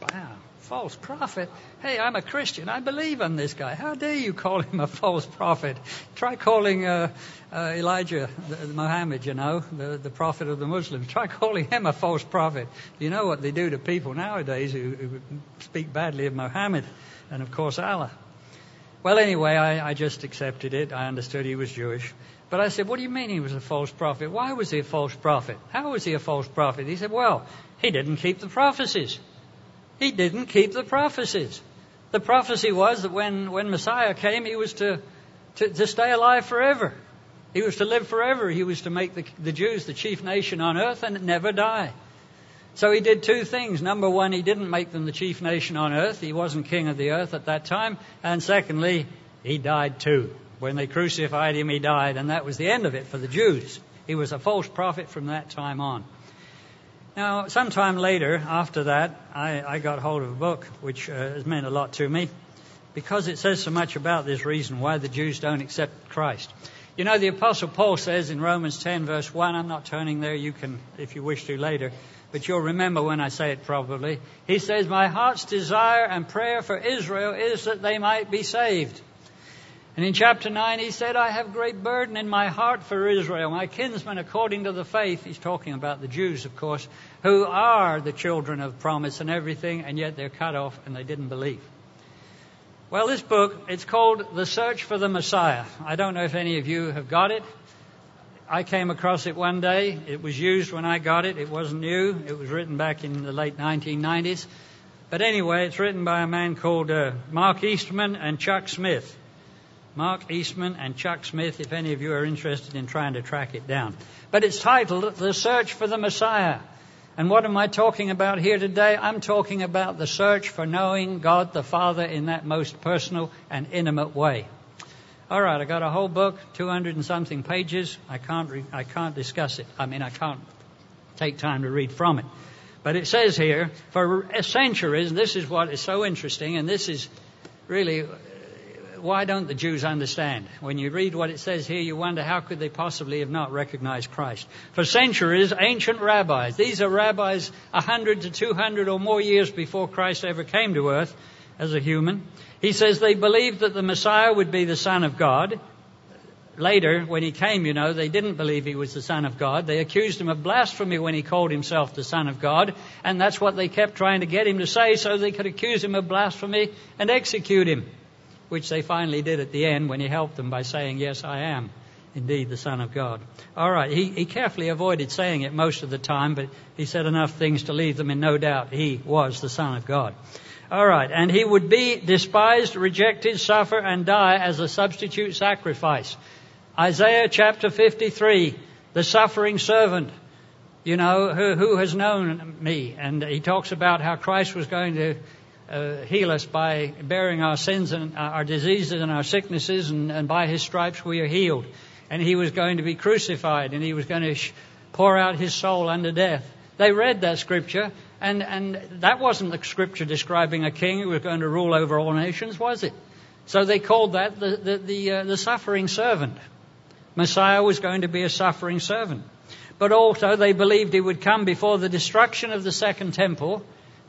Wow, false prophet? Hey, I'm a Christian. I believe in this guy. How dare you call him a false prophet? Try calling uh, uh, Elijah, the, Muhammad, you know, the, the prophet of the Muslims. Try calling him a false prophet. You know what they do to people nowadays who, who speak badly of Muhammad and, of course, Allah. Well, anyway, I, I just accepted it. I understood he was Jewish. But I said, What do you mean he was a false prophet? Why was he a false prophet? How was he a false prophet? He said, Well, he didn't keep the prophecies. He didn't keep the prophecies. The prophecy was that when, when Messiah came, he was to, to, to stay alive forever. He was to live forever. He was to make the, the Jews the chief nation on earth and never die. So he did two things. Number one, he didn't make them the chief nation on earth. He wasn't king of the earth at that time. And secondly, he died too. When they crucified him, he died, and that was the end of it for the Jews. He was a false prophet from that time on. Now, sometime later, after that, I, I got hold of a book which uh, has meant a lot to me because it says so much about this reason why the Jews don't accept Christ. You know, the Apostle Paul says in Romans 10, verse 1, I'm not turning there, you can, if you wish to later, but you'll remember when I say it probably. He says, My heart's desire and prayer for Israel is that they might be saved. And in chapter 9, he said, I have great burden in my heart for Israel, my kinsmen according to the faith. He's talking about the Jews, of course, who are the children of promise and everything, and yet they're cut off and they didn't believe. Well, this book, it's called The Search for the Messiah. I don't know if any of you have got it. I came across it one day. It was used when I got it. It wasn't new. It was written back in the late 1990s. But anyway, it's written by a man called uh, Mark Eastman and Chuck Smith. Mark Eastman and Chuck Smith, if any of you are interested in trying to track it down. But it's titled The Search for the Messiah. And what am I talking about here today? I'm talking about the search for knowing God the Father in that most personal and intimate way. All right, I got a whole book, 200 and something pages. I can't, re- I can't discuss it. I mean, I can't take time to read from it. But it says here, for centuries, this is what is so interesting, and this is really why don't the Jews understand? When you read what it says here, you wonder how could they possibly have not recognized Christ? For centuries, ancient rabbis, these are rabbis 100 to 200 or more years before Christ ever came to earth as a human. He says they believed that the Messiah would be the Son of God. Later, when he came, you know, they didn't believe he was the Son of God. They accused him of blasphemy when he called himself the Son of God, and that's what they kept trying to get him to say so they could accuse him of blasphemy and execute him which they finally did at the end when he helped them by saying, Yes, I am indeed the Son of God. All right, he, he carefully avoided saying it most of the time, but he said enough things to leave them in no doubt he was the Son of God. All right, and he would be despised, rejected, suffer, and die as a substitute sacrifice. Isaiah chapter 53, the suffering servant, you know, who, who has known me? And he talks about how Christ was going to uh, heal us by bearing our sins and our diseases and our sicknesses, and, and, by his stripes we are healed. And he was going to be crucified, and he was going to sh- pour out his soul unto death. They read that scripture, and, and that wasn't the scripture describing a king who was going to rule over all nations, was it? So they called that the, the, the, uh, the suffering servant. Messiah was going to be a suffering servant. But also they believed he would come before the destruction of the second temple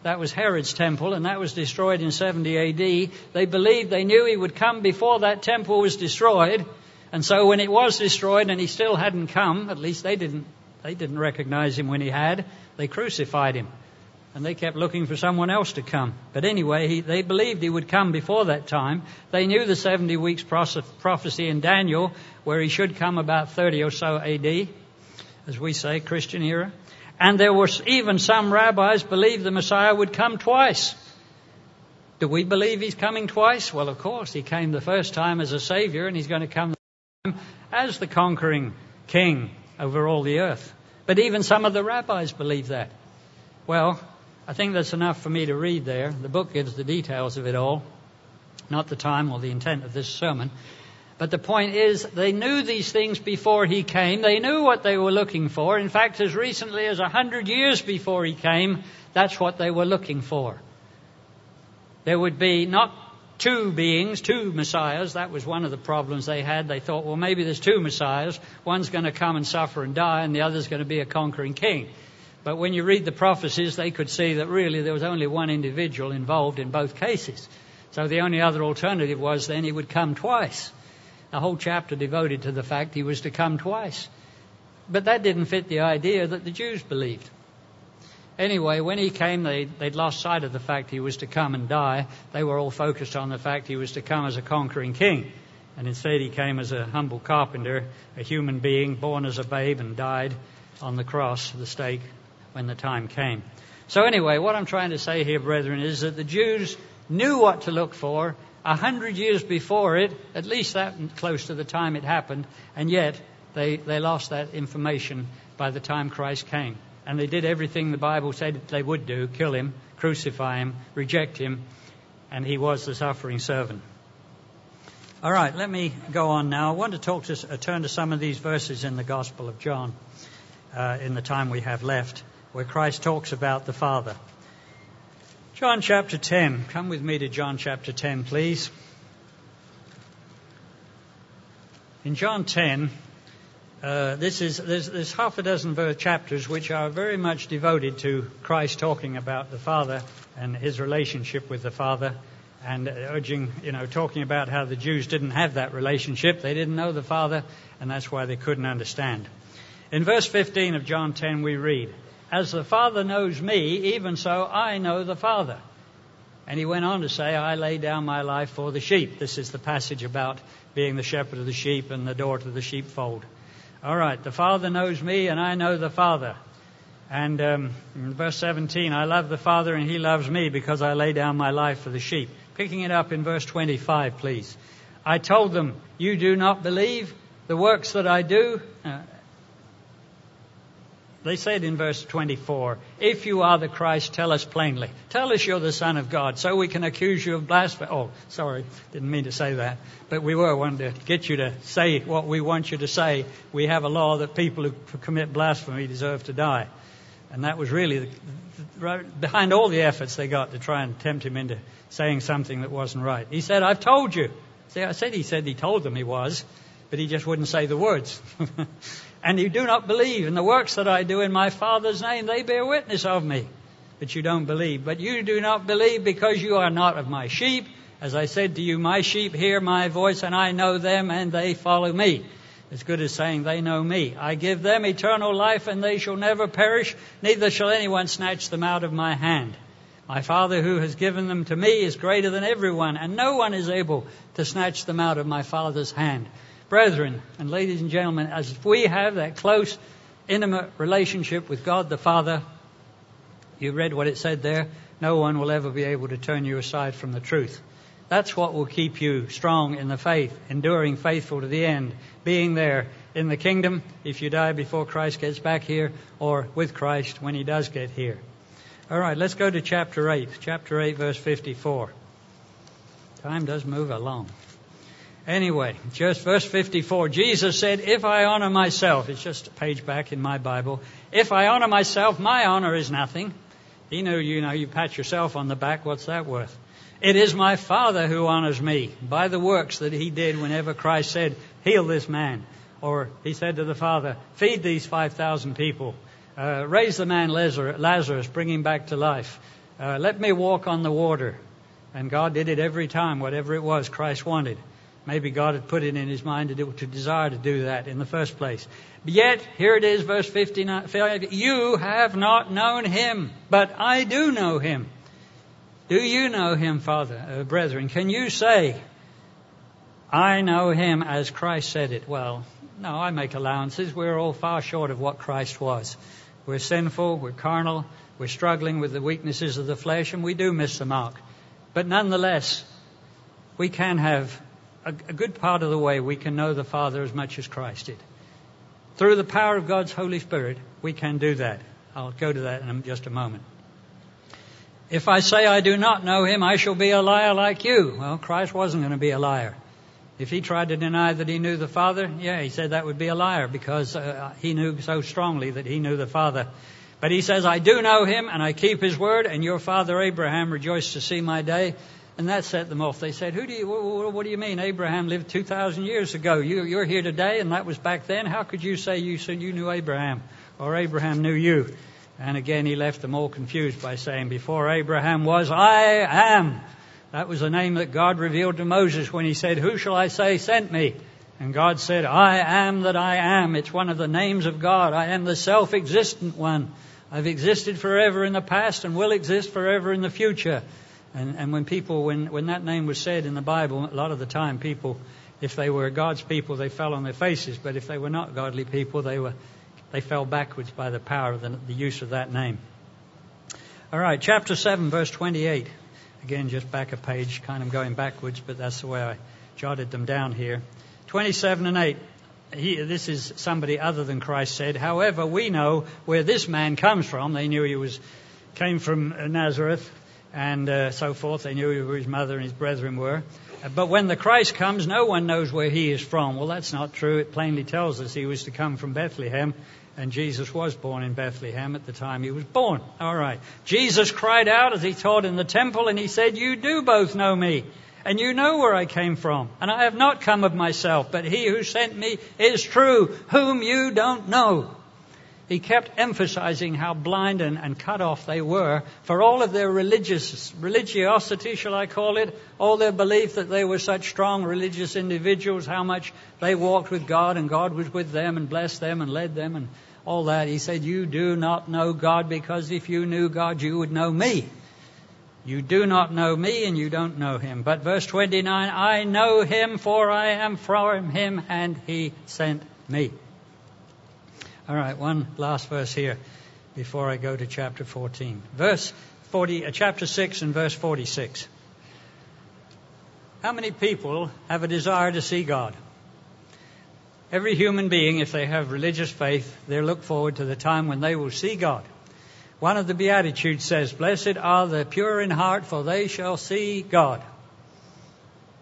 that was Herod's temple, and that was destroyed in 70 AD. They believed, they knew he would come before that temple was destroyed. And so when it was destroyed and he still hadn't come, at least they didn't, they didn't recognize him when he had, they crucified him. And they kept looking for someone else to come. But anyway, he, they believed he would come before that time. They knew the 70 weeks prophecy in Daniel, where he should come about 30 or so AD, as we say, Christian era. And there were even some rabbis believed the Messiah would come twice. Do we believe he's coming twice? Well, of course, he came the first time as a savior, and he's going to come as the conquering king over all the earth. But even some of the rabbis believe that. Well, I think that's enough for me to read there. The book gives the details of it all, not the time or the intent of this sermon. But the point is, they knew these things before he came. They knew what they were looking for. In fact, as recently as a hundred years before he came, that's what they were looking for. There would be not two beings, two messiahs. That was one of the problems they had. They thought, well, maybe there's two messiahs. One's going to come and suffer and die, and the other's going to be a conquering king. But when you read the prophecies, they could see that really there was only one individual involved in both cases. So the only other alternative was then he would come twice. A whole chapter devoted to the fact he was to come twice. But that didn't fit the idea that the Jews believed. Anyway, when he came, they, they'd lost sight of the fact he was to come and die. They were all focused on the fact he was to come as a conquering king. And instead, he came as a humble carpenter, a human being, born as a babe and died on the cross, the stake, when the time came. So, anyway, what I'm trying to say here, brethren, is that the Jews knew what to look for a hundred years before it, at least that close to the time it happened, and yet they, they lost that information by the time Christ came. And they did everything the Bible said they would do kill him, crucify him, reject him, and he was the suffering servant. All right, let me go on now. I want to talk to, uh, turn to some of these verses in the Gospel of John uh, in the time we have left, where Christ talks about the Father. John chapter 10. Come with me to John chapter 10, please. In John 10, uh, this is there's, there's, half a dozen chapters which are very much devoted to Christ talking about the Father and his relationship with the Father, and urging, you know, talking about how the Jews didn't have that relationship, they didn't know the Father, and that's why they couldn't understand. In verse 15 of John 10, we read, "As the Father knows me, even so I know the Father." And he went on to say, I lay down my life for the sheep. This is the passage about being the shepherd of the sheep and the door to the sheepfold. All right, the Father knows me and I know the Father. And um, in verse 17, I love the Father and He loves me because I lay down my life for the sheep. Picking it up in verse 25, please. I told them, You do not believe the works that I do. Uh, they said in verse 24, If you are the Christ, tell us plainly. Tell us you're the Son of God, so we can accuse you of blasphemy. Oh, sorry, didn't mean to say that. But we were wanting to get you to say what we want you to say. We have a law that people who commit blasphemy deserve to die. And that was really the, right behind all the efforts they got to try and tempt him into saying something that wasn't right. He said, I've told you. See, I said he said he told them he was, but he just wouldn't say the words. and you do not believe. And the works that I do in my Father's name, they bear witness of me. But you don't believe. But you do not believe because you are not of my sheep. As I said to you, my sheep hear my voice, and I know them, and they follow me. As good as saying, they know me. I give them eternal life, and they shall never perish, neither shall anyone snatch them out of my hand. My Father who has given them to me is greater than everyone, and no one is able to snatch them out of my Father's hand. Brethren and ladies and gentlemen, as we have that close, intimate relationship with God the Father, you read what it said there, no one will ever be able to turn you aside from the truth. That's what will keep you strong in the faith, enduring faithful to the end, being there in the kingdom if you die before Christ gets back here or with Christ when he does get here. All right, let's go to chapter 8. Chapter 8, verse 54. Time does move along. Anyway, just verse 54. Jesus said, If I honor myself, it's just a page back in my Bible. If I honor myself, my honor is nothing. You know, you know, you pat yourself on the back, what's that worth? It is my Father who honors me by the works that he did whenever Christ said, Heal this man. Or he said to the Father, Feed these 5,000 people. Uh, raise the man Lazarus, bring him back to life. Uh, let me walk on the water. And God did it every time, whatever it was Christ wanted. Maybe God had put it in his mind to, do, to desire to do that in the first place. But Yet, here it is, verse 59, you have not known him, but I do know him. Do you know him, Father, uh, brethren? Can you say, I know him as Christ said it? Well, no, I make allowances. We're all far short of what Christ was. We're sinful, we're carnal, we're struggling with the weaknesses of the flesh, and we do miss the mark. But nonetheless, we can have a, good part of the way we can know the Father as much as Christ did. Through the power of God's Holy Spirit, we can do that. I'll go to that in just a moment. If I say I do not know him, I shall be a liar like you. Well, Christ wasn't going to be a liar. If he tried to deny that he knew the Father, yeah, he said that would be a liar because uh, he knew so strongly that he knew the Father. But he says, I do know him and I keep his word, and your father Abraham rejoiced to see my day. And that set them off. They said, Who do you, what do you mean? Abraham lived 2,000 years ago. You, you're here today, and that was back then. How could you say you said you knew Abraham or Abraham knew you? And again, he left them all confused by saying, Before Abraham was, I am. That was the name that God revealed to Moses when he said, Who shall I say sent me? And God said, I am that I am. It's one of the names of God. I am the self existent one. I've existed forever in the past and will exist forever in the future. And, and when people, when, when that name was said in the Bible, a lot of the time people, if they were God's people, they fell on their faces. But if they were not godly people, they were, they fell backwards by the power of the, the use of that name. All right, chapter 7, verse 28. Again, just back a page, kind of going backwards, but that's the way I jotted them down here. 27 and 8. He, this is somebody other than Christ said, however, we know where this man comes from. They knew he was, came from Nazareth, and uh, so forth. They knew who his mother and his brethren were. Uh, but when the Christ comes, no one knows where he is from. Well, that's not true. It plainly tells us he was to come from Bethlehem, and Jesus was born in Bethlehem at the time he was born. All right. Jesus cried out as he taught in the temple, and he said, You do both know me, and you know where I came from. And I have not come of myself, but he who sent me is true, whom you don't know he kept emphasizing how blind and, and, cut off they were for all of their religious religiosity, shall I call it, all their belief that they were such strong religious individuals, how much they walked with God and God was with them and blessed them and led them and all that. He said, You do not know God because if you knew God, you would know me. You do not know me and you don't know him. But verse 29, I know him for I am from him and he sent me. All right, one last verse here before I go to chapter 14. Verse 40, uh, chapter 6 and verse 46. How many people have a desire to see God? Every human being, if they have religious faith, they look forward to the time when they will see God. One of the Beatitudes says, Blessed are the pure in heart, for they shall see God.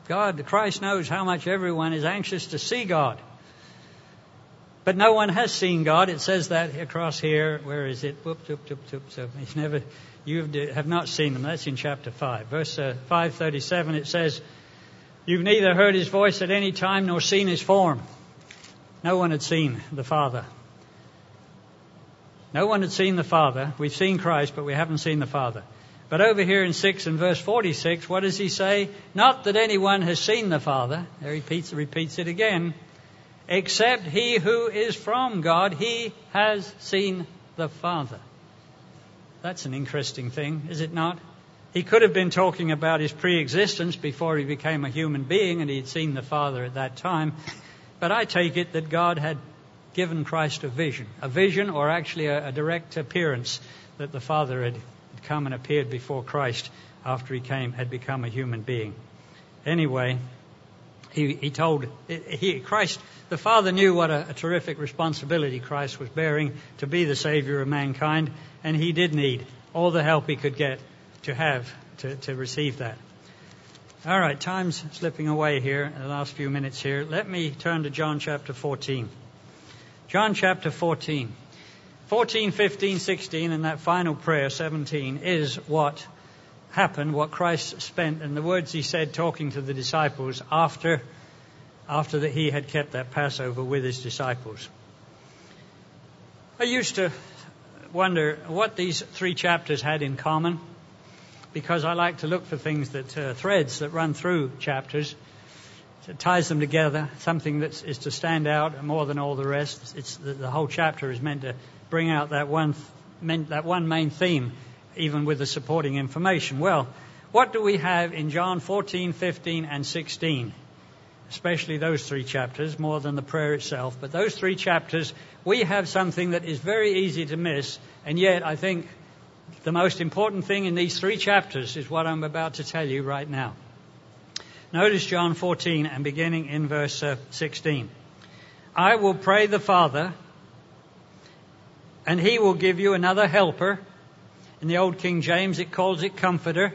God, Christ knows how much everyone is anxious to see God. But no one has seen God. It says that across here. Where is it? Whoop, whoop, whoop, whoop. So he's never, you have not seen them. That's in chapter 5. Verse uh, 537, it says, You've neither heard his voice at any time nor seen his form. No one had seen the Father. No one had seen the Father. We've seen Christ, but we haven't seen the Father. But over here in 6 and verse 46, what does he say? Not that anyone has seen the Father. There he repeats, repeats it again except he who is from God, he has seen the Father. That's an interesting thing, is it not? He could have been talking about his pre existence before he became a human being and he had seen the Father at that time. But I take it that God had given Christ a vision, a vision or actually a, a direct appearance that the Father had come and appeared before Christ after he came, had become a human being. Anyway, he, he told he, Christ, the Father knew what a, a terrific responsibility Christ was bearing to be the Savior of mankind, and he did need all the help he could get to have to, to receive that. All right, time's slipping away here the last few minutes here. Let me turn to John chapter 14. John chapter 14. 14, 15, 16, and that final prayer, 17, is what happened, what Christ spent, and the words he said talking to the disciples after, after that he had kept that Passover with his disciples. I used to wonder what these three chapters had in common because I like to look for things that uh, threads that run through chapters. It ties them together, something that is to stand out more than all the rest. It's the, the whole chapter is meant to bring out that one, that one main theme even with the supporting information. Well, what do we have in John 14, 15, and 16? Especially those three chapters, more than the prayer itself. But those three chapters, we have something that is very easy to miss, and yet I think the most important thing in these three chapters is what I'm about to tell you right now. Notice John 14 and beginning in verse uh, 16. I will pray the Father, and he will give you another helper in the Old King James, it calls it comforter.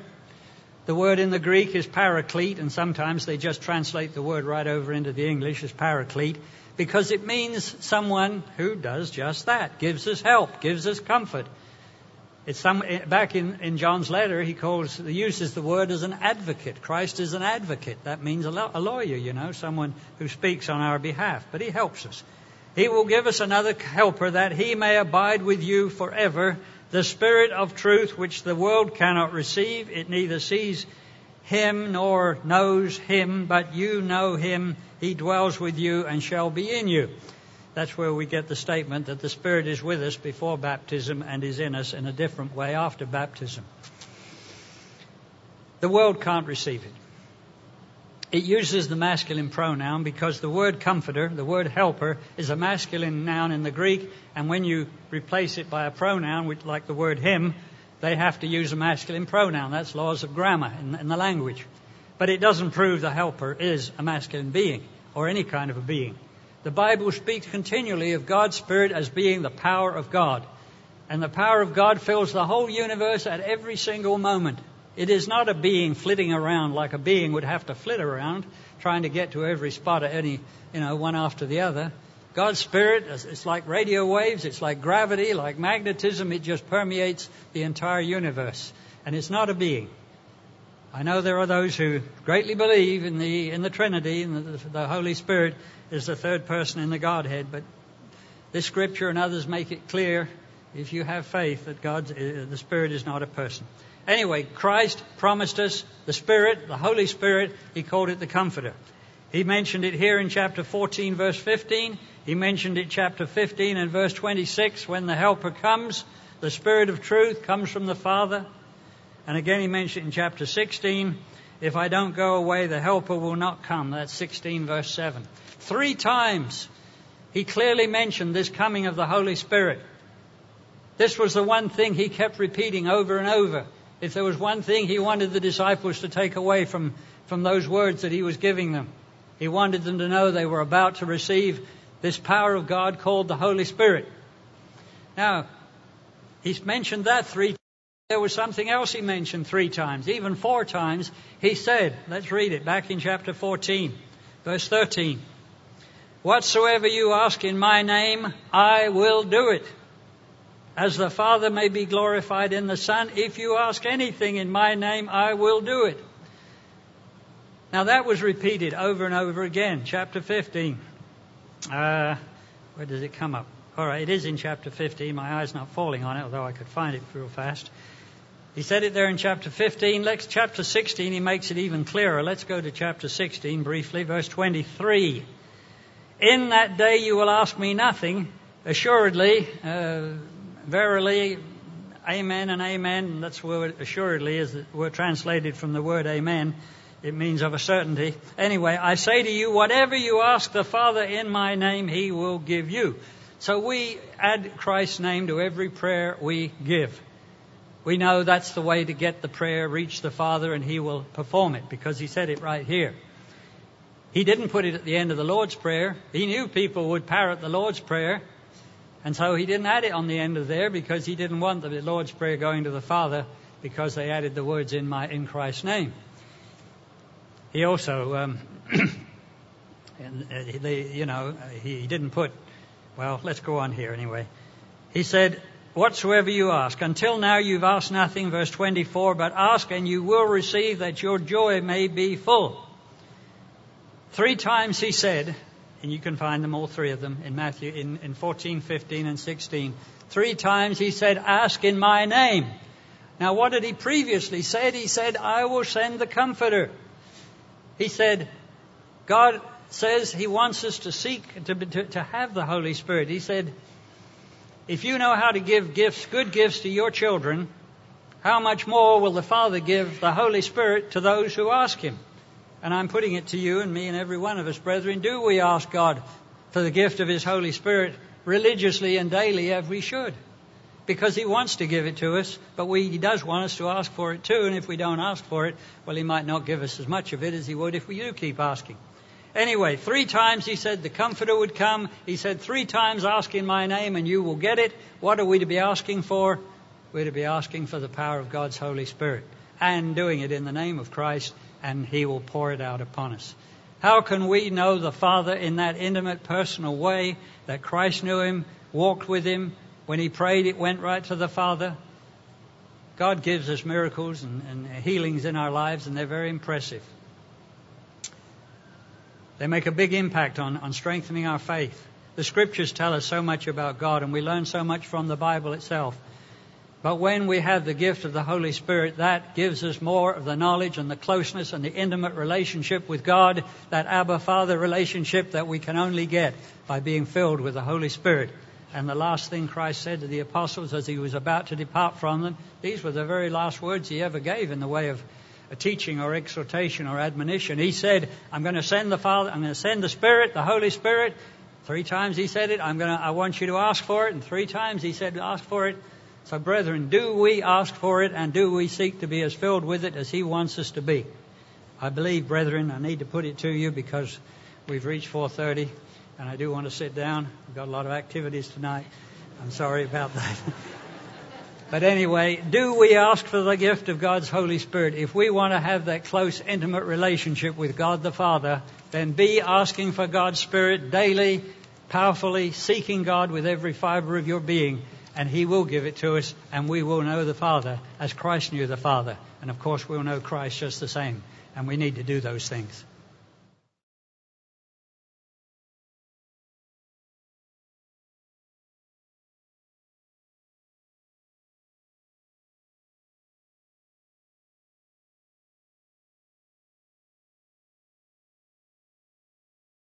The word in the Greek is paraclete, and sometimes they just translate the word right over into the English as paraclete because it means someone who does just that, gives us help, gives us comfort. It's some, eh, back in, in John's letter, he calls, uses the word as an advocate. Christ is an advocate. That means a, a lawyer, you know, someone who speaks on our behalf, but he helps us. He will give us another helper that he may abide with you forever, the Spirit of truth which the world cannot receive. It neither sees him nor knows him, but you know him. He dwells with you and shall be in you. That's where we get the statement that the Spirit is with us before baptism and is in us in a different way after baptism. The world can't receive it. It uses the masculine pronoun because the word comforter, the word helper, is a masculine noun in the Greek, and when you replace it by a pronoun, which, like the word him, they have to use a masculine pronoun. That's laws of grammar in, in the language. But it doesn't prove the helper is a masculine being or any kind of a being. The Bible speaks continually of God's Spirit as being the power of God. And the power of God fills the whole universe at every single moment. It is not a being flitting around like a being would have to flit around, trying to get to every spot at any, you know, one after the other. God's Spirit, it's like radio waves, it's like gravity, like magnetism, it just permeates the entire universe. And it's not a being. I know there are those who greatly believe in the, in the Trinity and the, the Holy Spirit is the third person in the Godhead, but this scripture and others make it clear if you have faith that God, uh, the Spirit is not a person. Anyway, Christ promised us the Spirit, the Holy Spirit. He called it the Comforter. He mentioned it here in chapter 14, verse 15. He mentioned it chapter 15 and verse 26 when the Helper comes, the Spirit of truth comes from the Father. And again, he mentioned in chapter 16, if I don't go away, the Helper will not come. That's 16, verse 7. Three times he clearly mentioned this coming of the Holy Spirit. This was the one thing he kept repeating over and over. If there was one thing he wanted the disciples to take away from, from those words that he was giving them, he wanted them to know they were about to receive this power of God called the Holy Spirit. Now, he's mentioned that three times. There was something else he mentioned three times, even four times. He said, let's read it back in chapter 14, verse 13. Whatsoever you ask in my name, I will do it. As the Father may be glorified in the Son, if you ask anything in my name, I will do it. Now that was repeated over and over again. Chapter 15. Uh, where does it come up? All right, it is in chapter 15. My eye's not falling on it, although I could find it real fast. He said it there in chapter 15. Let's, chapter 16, he makes it even clearer. Let's go to chapter 16 briefly, verse 23. In that day you will ask me nothing. Assuredly, uh, verily, amen and amen. That's where assuredly is were translated from the word amen. It means of a certainty. Anyway, I say to you, whatever you ask the Father in my name, he will give you. So we add Christ's name to every prayer we give. We know that's the way to get the prayer, reach the Father, and he will perform it because he said it right here. He didn't put it at the end of the Lord's Prayer. He knew people would parrot the Lord's Prayer. And so he didn't add it on the end of there because he didn't want the Lord's Prayer going to the Father because they added the words in my in Christ's name. He also, um, uh, you know, he didn't put. Well, let's go on here anyway. He said, "Whatsoever you ask, until now you've asked nothing." Verse 24, but ask and you will receive, that your joy may be full. Three times he said, and you can find them all three of them in Matthew in, in 14, 15, and 16. Three times he said, Ask in my name. Now, what did he previously said? He said, I will send the Comforter. He said, God says He wants us to seek to, to, to have the Holy Spirit. He said, if you know how to give gifts, good gifts to your children, how much more will the Father give the Holy Spirit to those who ask Him? And I'm putting it to you and me and every one of us, brethren, do we ask God for the gift of His Holy Spirit religiously and daily as we should? Because He wants to give it to us, but we, He does want us to ask for it too, and if we don't ask for it, well, He might not give us as much of it as He would if we do keep asking. Anyway, three times He said the Comforter would come. He said, three times ask in my name and you will get it. What are we to be asking for? We're to be asking for the power of God's Holy Spirit. and doing it in the name of Christ, and He will pour it out upon us. How can we know the Father in that intimate, personal way that Christ knew Him, walked with Him? When He prayed, it went right to the Father. God gives us miracles and, and healings in our lives, and they're very impressive. They make a big impact on, on strengthening our faith. The scriptures tell us so much about God, and we learn so much from the Bible itself. But when we have the gift of the Holy Spirit, that gives us more of the knowledge and the closeness and the intimate relationship with God, that Abba Father relationship that we can only get by being filled with the Holy Spirit. And the last thing Christ said to the apostles as he was about to depart from them, these were the very last words he ever gave in the way of a teaching or exhortation or admonition. He said, I'm going to send the Father, I'm going to send the Spirit, the Holy Spirit. Three times he said it. I'm going to, I want you to ask for it. And three times he said, ask for it. So, brethren, do we ask for it and do we seek to be as filled with it as He wants us to be? I believe, brethren, I need to put it to you because we've reached 4:30 and I do want to sit down. We've got a lot of activities tonight. I'm sorry about that. but anyway, do we ask for the gift of God's Holy Spirit? If we want to have that close, intimate relationship with God the Father, then be asking for God's Spirit daily, powerfully, seeking God with every fiber of your being and He will give it to us, and we will know the Father as Christ knew the Father. And of course, we'll know Christ just the same, and we need to do those things.